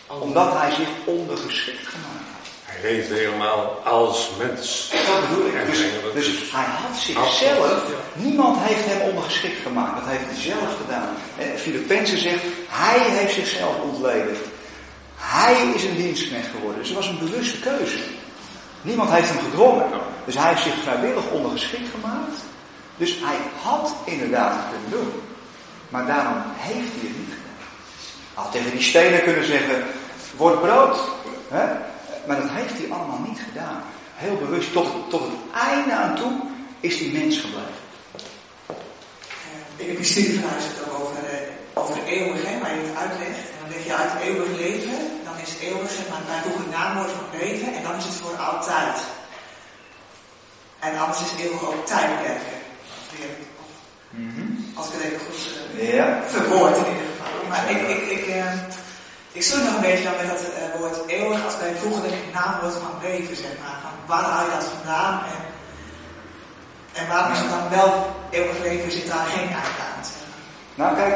Omdat hij zich ondergeschikt gemaakt had. Hij leefde helemaal als mens. Dat bedoel ik. Dus, dus hij had zichzelf, niemand heeft hem ondergeschikt gemaakt. Dat heeft hij zelf gedaan. En Filippenzen zegt, hij heeft zichzelf ontledigd. Hij is een dienstknecht geworden. Dus het was een bewuste keuze. Niemand heeft hem gedwongen. Dus hij heeft zich vrijwillig ondergeschikt gemaakt. Dus hij had inderdaad het kunnen doen. Maar daarom heeft hij het niet gedaan. Had tegen die stenen kunnen zeggen, word brood. Hè? Maar dat heeft hij allemaal niet gedaan. Heel bewust, tot, tot het einde aan toe is hij mens gebleven. In de studie van het ook over, uh, over eeuwig, hè, waar je het uitlegt. En dan leg je uit eeuwig leven, dan is eeuwig zeg maar bijvoeglijk naamwoord van leven en dan is het voor altijd. En anders is eeuwig ook tijdperken. Mm -hmm. Als ik het even goed uh, ja. verwoord in ieder geval. Maar ik, ik, ik, uh, ik zoek nog een beetje dan met dat uh, woord eeuwig als bijvoeglijk naamwoord van leven, zeg maar. Van waar haal je dat vandaan en, en waarom is het dan wel eeuwig leven, zit daar geen einde aan. Nou kijk,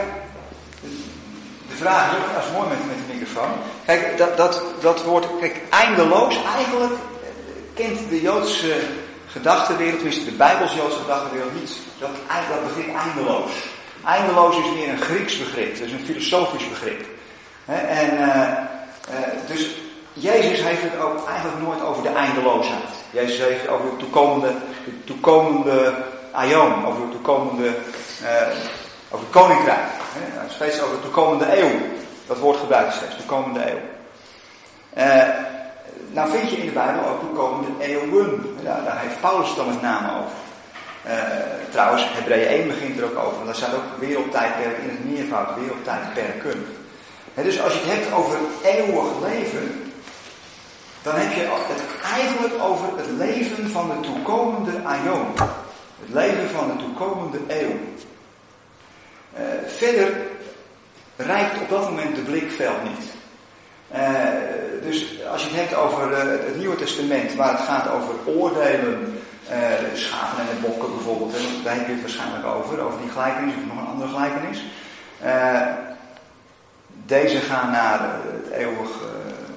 de vraag dat is mooi met, met de microfoon. Kijk, dat, dat, dat woord, kijk, eindeloos, eigenlijk kent de Joodse gedachtenwereld, tenminste de Bijbels-Joodse gedachtenwereld, niet. Dat, dat begrip eindeloos. Eindeloos is meer een Grieks begrip, dus een filosofisch begrip. en uh, dus Jezus heeft het ook eigenlijk nooit over de eindeloosheid. Jezus heeft het over de toekomende, de toekomende aion, over de toekomende, uh, over het koninkrijk. Steeds over de toekomende eeuw. Dat woord gebruikt steeds, toekomende eeuw. Nou vind je in de Bijbel ook toekomende eeuwen. Daar, daar heeft Paulus dan met name over. Uh, trouwens, Hebreeën 1 begint er ook over. Want daar staat ook wereldtijdperk in het meervoud, wereldtijdperken. He, dus als je het hebt over eeuwig leven, dan heb je het eigenlijk over het leven van de toekomende aion. Het leven van de toekomende eeuw. Uh, verder reikt op dat moment de blikveld niet. Uh, dus als je het hebt over het Nieuwe Testament, waar het gaat over oordelen, de schapen en de bokken bijvoorbeeld, daar heb je het waarschijnlijk over, over die gelijkenis of nog een andere gelijkenis. deze gaan naar het eeuwig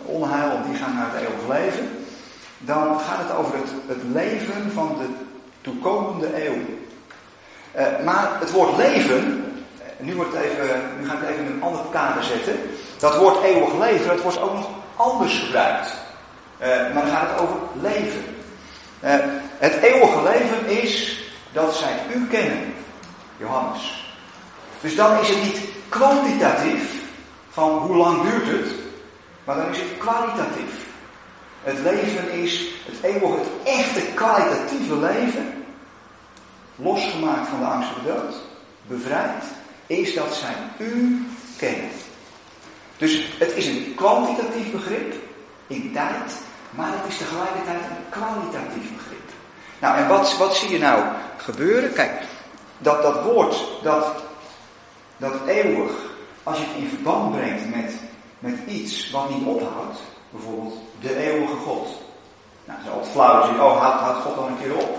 onheil, of die gaan naar het eeuwig leven. Dan gaat het over het, het leven van de toekomende eeuw. Uh, maar het woord leven, nu, wordt even, nu ga ik het even in een ander kader zetten. Dat woord eeuwig leven, dat wordt ook nog anders gebruikt. Uh, maar dan gaat het over leven. Uh, het eeuwige leven is dat zij u kennen, Johannes. Dus dan is het niet kwantitatief van hoe lang duurt het, maar dan is het kwalitatief. Het leven is het eeuwige, het echte kwalitatieve leven, losgemaakt van de angst voor dood, bevrijd, is dat zij u kennen. Dus het is een kwantitatief begrip in tijd, maar het is tegelijkertijd een kwalitatief begrip. Nou, en wat, wat zie je nou gebeuren? Kijk, dat, dat woord, dat, dat eeuwig, als je het in verband brengt met, met iets wat niet ophoudt, bijvoorbeeld de eeuwige God. Nou, dat is altijd flauw je, oh, houdt, God dan een keer op?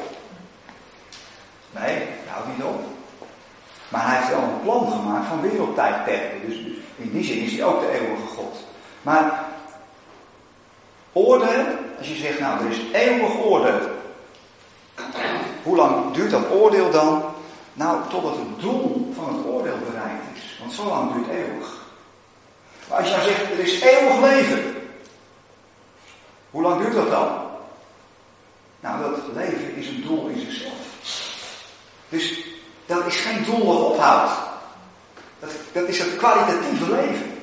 Nee, hij houdt niet op. Maar hij heeft wel een plan gemaakt van wereldtijdperken. Dus, dus in die zin is hij ook de eeuwige God. Maar oordeel, als je zegt, nou, er is eeuwig oordeel. Hoe lang duurt dat oordeel dan? Nou, totdat het doel van het oordeel bereikt is. Want zo lang duurt eeuwig. Maar als je nou zegt, er is eeuwig leven. Hoe lang duurt dat dan? Nou, dat leven is een doel in zichzelf. Dus dat is geen doel wat ophoudt. Dat, dat is het kwalitatieve leven.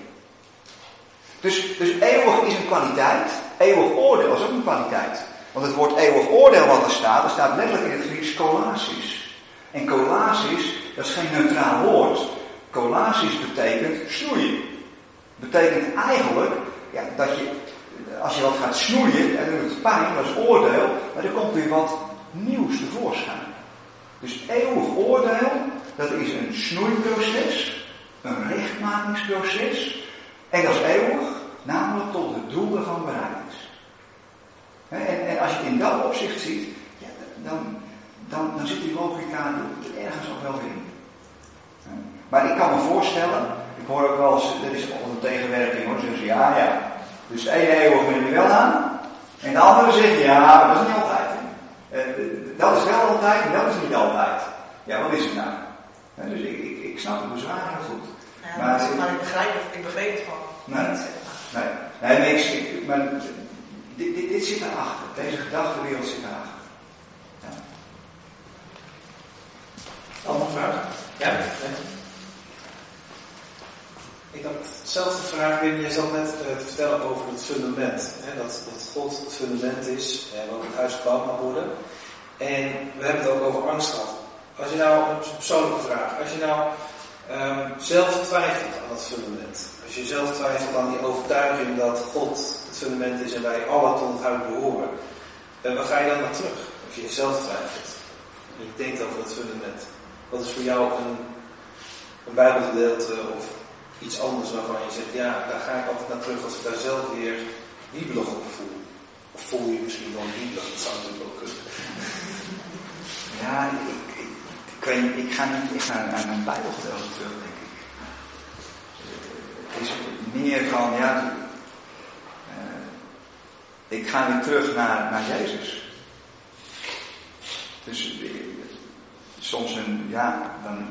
Dus, dus eeuwig is een kwaliteit. Eeuwig oordeel is ook een kwaliteit. Want het woord eeuwig oordeel wat er staat, er staat letterlijk in het Grieks kolasis. En kolasis, dat is geen neutraal woord. Kolasis betekent snoeien. Betekent eigenlijk ja, dat je, als je wat gaat snoeien, en doet het pijn, dat is oordeel, maar er komt weer wat nieuws tevoorschijn. Dus eeuwig oordeel, dat is een snoeiproces, een rechtmakingsproces, en dat is eeuwig, namelijk tot het doel ervan bereikt. En, en, als je het in dat opzicht ziet, ja, dan, dan, dan zit die logica er ergens ook wel in. Maar ik kan me voorstellen, ik hoor ook wel eens, dit is al een tegenwerking hoor, zeggen ze ja, ja. Dus de ene eeuwig wil je wel aan, en de andere zegt ja, dat is niet altijd. Uh, dat is wel altijd en dat is niet altijd. Ja, wat is het nou? Dus ik, ik, ik snap het bezwaar heel goed. Ja, maar, maar, ik begrijp het, ik begreep het gewoon. Nee, nee, nee, nee ik, maar dit, dit, dit zit daarachter. Deze gedachtenwereld zit daarachter. Ja. Andere vraag? Ja. Ik had dezelfde vraag, Wim. Je zat net uh, te vertellen over het fundament. Hè, dat, dat God het fundament is en ook het huis gebouwd mag worden. En we hebben het ook over angst gehad. Als je nou, een persoonlijke vraag, als je nou um, zelf twijfelt aan dat fundament. Als je zelf twijfelt aan die overtuiging dat God het fundament is en wij alle tot het huis behoren. Uh, waar ga je dan naar terug? Als je jezelf twijfelt. En je denkt over het fundament. Wat is voor jou een, een bijbelgedeelte of iets anders waarvan je zegt, ja, daar ga ik altijd naar terug als ik daar zelf weer wiebelig op voel. Of voel je misschien wel wiebelig, dat zou natuurlijk ook kunnen. Ja, ik, ik, ik, ga niet ik ga naar mijn bijbelgedeelte terug, denk ik. Het is meer van, ja, ik ga weer terug naar, naar Jezus. Dus eh, soms een, ja, dan,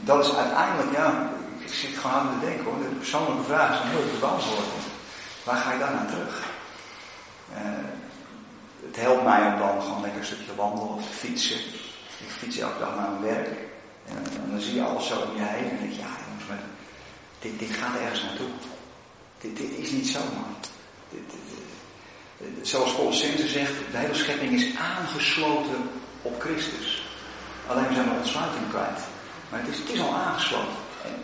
dat is uiteindelijk, ja, ik zit gewoon aan te denken hoor, de persoonlijke vraag is dan heel te beantwoorden. Waar ga je dan naar terug? Uh, het helpt mij om dan gewoon lekker een stukje wandelen of fietsen. Ik fiets elke dag naar mijn werk. En, dan zie je alles zo om je heen. En denk je, ja jongens, maar dit, dit gaat ergens naartoe. Dit, dit is niet zomaar. Dit, zoals Colossense zegt, de hele schepping is aangesloten op Christus. Alleen we zijn de ontsluiting kwijt. Maar het is, het al aangesloten. En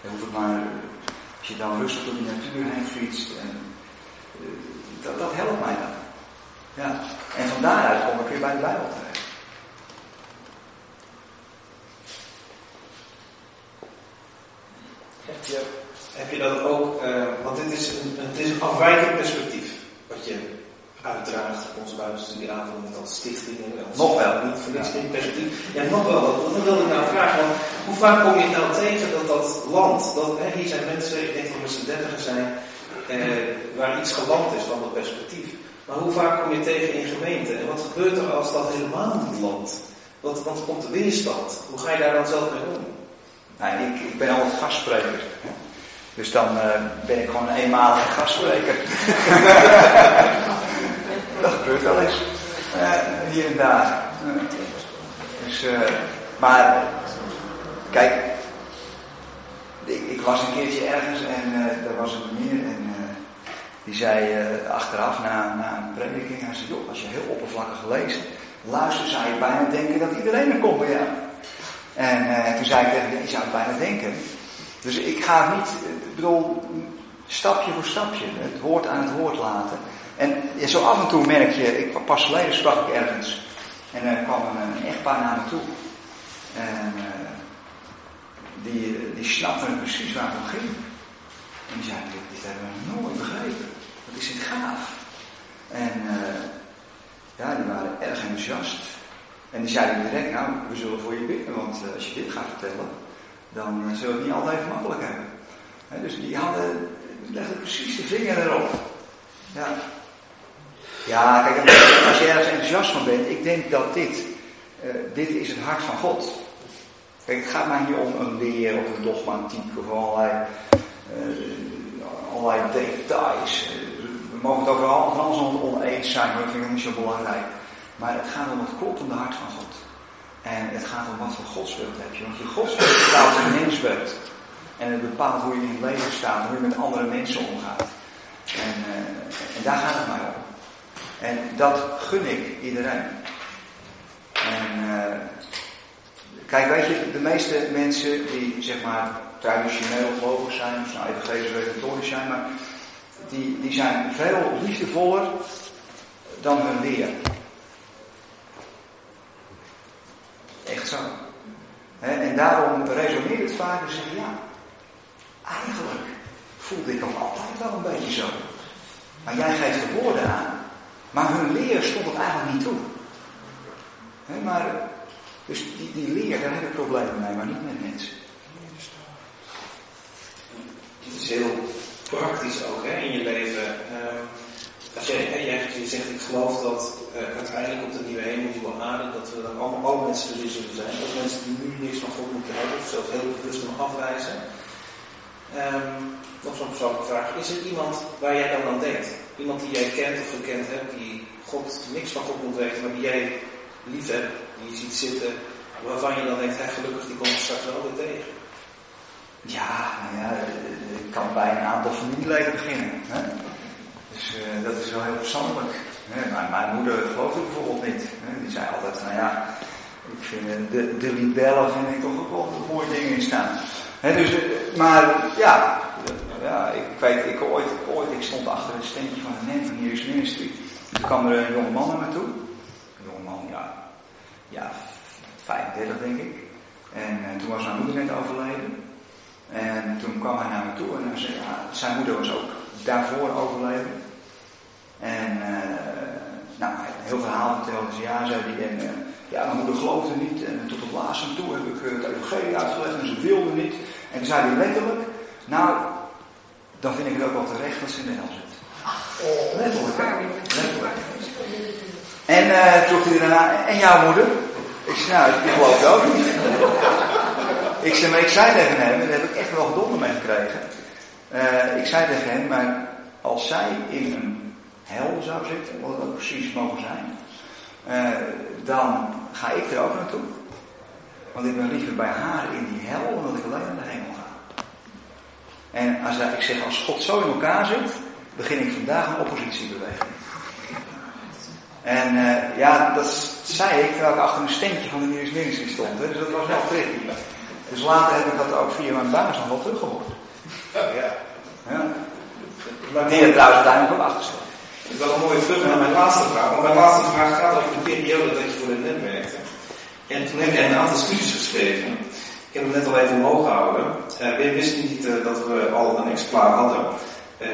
dan hoef ik maar, als je dan rustig door die natuur heen fietst. En, uh, dat, dat helpt mij dan. Ja. En van daaruit kom ik weer bij de Bijbel terecht. Heb je, heb je dat ook, uh, want dit is een, het is een afwijkend perspectief wat je uitdraagt op onze met als stichtingen. Nog wel. Niet voor niks geen perspectief. Ja, nog wel. Dat wilde ik nou vragen. Want hoe vaak kom je nou tegen dat dat land, dat, hè, hier zijn mensen, ik denk dat we z'n zijn, eh, waar iets geland is van dat perspectief. Maar hoe vaak kom je tegen in gemeenten? En wat gebeurt er als dat helemaal niet landt? Wat, wat komt de weerstand? Hoe ga je daar dan zelf mee om? Nou, ik, ik ben altijd gastspreker. Dus dan uh, ben ik gewoon een eenmalige gastspreker. dat gebeurt wel eens. Uh, hier en daar. Uh, dus, maar, kijk, ik, ik, was een keertje ergens en daar was een meneer en die zei achteraf na, na een prediking, hij zei, joh, als je heel oppervlakkig leest, luister, zou je bijna denken dat iedereen er komt bij jou. En toen zei ik tegen hem, je zou het bijna denken. Dus ik ga niet, ik bedoel, stapje voor stapje, het woord aan het woord laten. En zo af en toe merk je, ik, pas geleden sprak ik ergens. En er kwam een, een echtpaar naar me toe. En uh, die, die snapte precies waar het om ging. En die zei, dit, dit hebben we nooit begrepen. Wat is dit gaaf. En uh, ja, die waren erg enthousiast. En die zeiden direct, nou, we zullen voor je bidden, want uh, als je dit gaat vertellen, dan uh, zullen we het niet altijd makkelijk hebben. He, dus die hadden, legden precies de vinger erop. Ja. Ja, kijk, als je ergens enthousiast van bent, ik denk dat dit, dit is het hart van God. Kijk, het gaat mij niet om een leer of een dogmatiek of allerlei allerlei details. We mogen het over alles oneens zijn, maar dat vind ik niet zo belangrijk. Maar het gaat om het kloppende hart van God. En het gaat om wat voor godsbeeld heb je. Want je godsbeeld bepaalt je mensbeeld. En het bepaalt hoe je in het leven staat, hoe je met andere mensen omgaat. En, uh, en daar gaat het mij om. En dat gun ik iedereen. En uh, kijk, weet je, de meeste mensen die zeg maar traditioneel gelovig zijn, of nou evangelisch reformatorisch zijn, maar die, die zijn veel liefdevoller dan hun leer. Echt zo. en daarom resoneert het vaak en zeggen, ja, eigenlijk voelde ik nog altijd wel een beetje zo. Maar jij geeft de woorden aan. Maar hun leer stond het eigenlijk niet toe. maar, dus die, die leer, daar heb ik problemen mee, maar niet met mensen. Het is heel praktisch ook hè, in je leven. Uh, als jij, jij, zegt, ik geloof dat uh, uiteindelijk op de nieuwe hemel, nieuwe aarde, dat we dan allemaal, alle mensen er zullen zijn. Dat mensen die nu niks van God moeten hebben, of zelfs heel bewust nog afwijzen. Um, nog zo'n persoonlijke vraag. Is er iemand waar jij dan aan denkt? Iemand die jij kent of gekend hebt, die God niks van God moet weten, maar die jij lief hebt, die je ziet zitten, waarvan je dan denkt, hey, gelukkig die komt straks wel weer tegen. Ja, nou ja, ik kan bij een aantal familieleden beginnen. Hè? Dus uh, dat is wel heel persoonlijk. Hè? Maar mijn moeder geloofde bijvoorbeeld niet. Hè? Die zei altijd, nou ja, ik vind de, de libellen vind ik toch ook wel mooie dingen in staan. Hè? Dus, uh, maar ja, ja, ik weet, ik ooit, ooit, ik stond achter een steentje van een net van Heer's Ministry. Toen kwam er een jonge man naar me toe. Een jonge man, ja, ja, 35 denk ik. En toen was mijn moeder net overleden. En toen kwam hij naar me toe en hij zei, ja, zijn moeder was ook daarvoor overleden. En uh, nou, hij heeft een heel verhaal verteld. Dus ja, zei hij, en uh, ja, mijn moeder geloofde niet. En tot het laatste toe heb ik het evangelie uitgelegd en ze wilde niet. En toen zei hij letterlijk, nou, dan vind ik het ook wel terecht dat ze in de hel zit. Letterlijk, hè? Letterlijk. En En uh, vroeg hij daarna, en jouw moeder? Ik zei, nou, ik geloof het ook niet. ik zei, maar ik zei tegen hem, en daar heb ik echt wel gedonder mee gekregen. Uh, ik zei tegen hem, maar als zij in een hel zou zitten, wat dat precies mogen zijn, uh, dan ga ik er ook naartoe. Want ik ben liever bij haar in die hel dan dat ik alleen naar de hemel ga. En als ik zeg, als God zo in elkaar zit, begin ik vandaag een oppositiebeweging. En uh, ja, dat zei ik terwijl ik achter een steentje van de nieuwsminister stond. Hè, dus dat was wel tricky. Dus later heb ik dat ook via mijn baas nog wel teruggehoord. Ja. ja. Die er trouwens uiteindelijk ook achter stond. Het is wel een mooie terug naar mijn laatste vraag. Want mijn laatste vraag gaat over de periode dat je voor de net werkte. En toen heb jij een aantal studies geschreven. Ik heb het net al even omhoog gehouden. Uh, we wisten niet uh, dat we al een exemplaar hadden. Uh,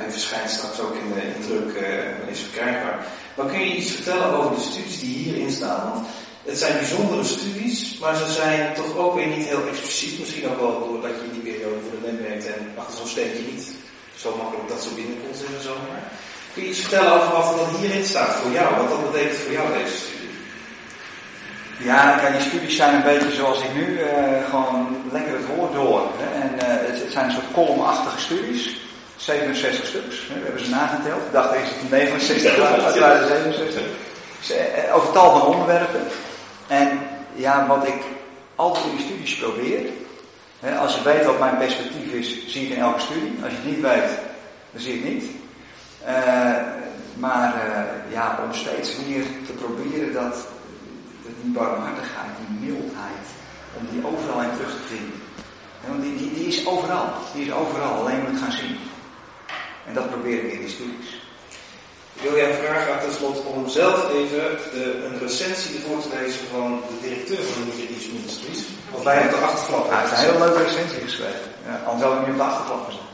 hij verschijnt straks ook in de, in druk, uh, is verkrijgbaar. Maar kun je iets vertellen over de studies die hierin staan? Want het zijn bijzondere studies, maar ze zijn toch ook weer niet heel expliciet. Misschien ook wel doordat je in die periode voor de net werkt en achter zo'n steentje niet zo makkelijk dat zo binnenkomt, zeggen zomaar. Kun je iets vertellen over wat er dan hierin staat voor jou? Wat dat betekent voor jou deze studie? Ja, kijk, die studies zijn een beetje zoals ik nu, uh, gewoon lekker het woord door. Hè? En uh, het, het, zijn een soort columnachtige studies. 67 stuks. Hè? We hebben ze nageteld. Ik dacht eerst dat het 69 waren, maar het waren 67. Over tal van onderwerpen. En ja, wat ik altijd in die studies probeer. Hè, als je weet wat mijn perspectief is, zie je in elke studie. Als je het niet weet, dan zie je het niet. Uh, maar uh, ja, om steeds meer te proberen dat, dat die barmhartigheid, die mildheid, om die overal in terug te vinden. Want die, die, die is overal. Die is overal, alleen moet gaan zien. En dat probeer ik in die studies. Ik wil jij vragen tenslotte om zelf even de, een recensie voor te lezen van de directeur van de Nigerians Ministries. Of wij hebben de achterflap. Het is een hele leuke recensie geschreven. Ja, anders zou ik niet op de achterflap gezet.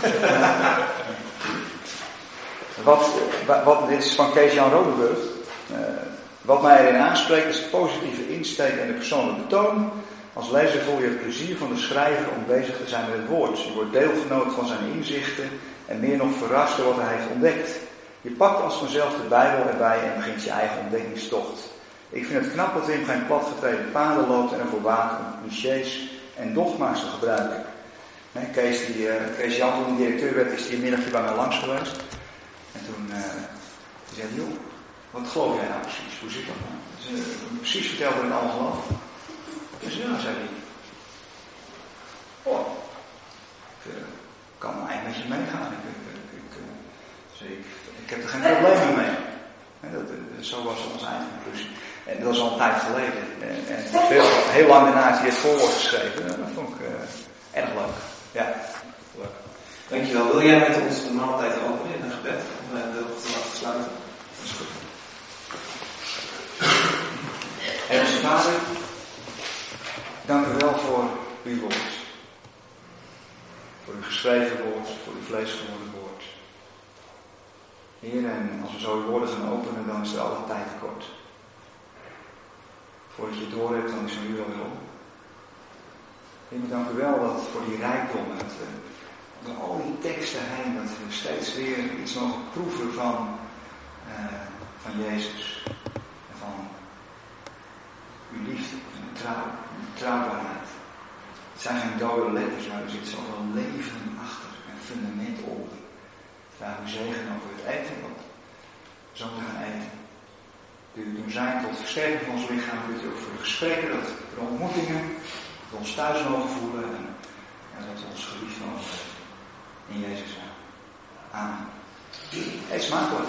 wat, dit is van Kees-Jan Rodeburg. Uh, wat mij erin aanspreekt is de positieve insteek en de persoonlijke toon. Als lezer voel je het plezier van de schrijver om bezig te zijn met het woord. Je wordt deelgenoot van zijn inzichten en meer nog verrast door wat hij heeft ontdekt. Je pakt als vanzelf de Bijbel erbij en begint je eigen ontdekkingstocht. Ik vind het knap dat Wim geen platgetreden paden loopt en ervoor waakt om clichés en dogma's te gebruiken. Kees, die, uh, Kees Jan, toen directeur werd, is die middagje bij mij langs geweest. En toen uh, zei hij, joh, wat geloof jij nou precies? Hoe zit dat nou? Dus, uh, precies vertelde ik allemaal geloof. Dus ja, zei hij. Oh, ik kan eigenlijk met je meegaan. Ik, ik, ik, dus ik, ik heb er geen problemen mee. En dat, zo was onze eindconclusie. En dat was al een tijd geleden. En, en veel, heel lang daarna heeft hij het voorwoord geschreven. En dat vond ik uh, erg leuk. Ja. Leuk. Dankjewel. Wil jij met ons de maaltijd openen in een gebed? Om de ochtend af te sluiten? Dat Vader, dank u wel voor uw woord. Voor uw geschreven woord, voor uw vleesgeworden woord. Heer, en als we zo uw woorden gaan openen, dan is er alle tijd tekort. Voordat je door hebt, dan is er nu alweer om. Heer, dank u wel dat voor die rijkdom, dat door al die teksten heen, dat we steeds weer iets mogen proeven van, uh, van Jezus. En van uw liefde, uw trouw, uw trouwbaarheid. Het zijn geen dode letters, maar er zit zoveel leven achter en fundament onder. Vraag uw zegen over het eten, wat zo te gaan eten. U doen zijn tot versterking van ons lichaam, u ook voor de gesprekken, dat de ontmoetingen, dat we ons thuis mogen voelen en, en dat we ons geliefd mogen In Jezus naam. Amen. Eet smakelijk.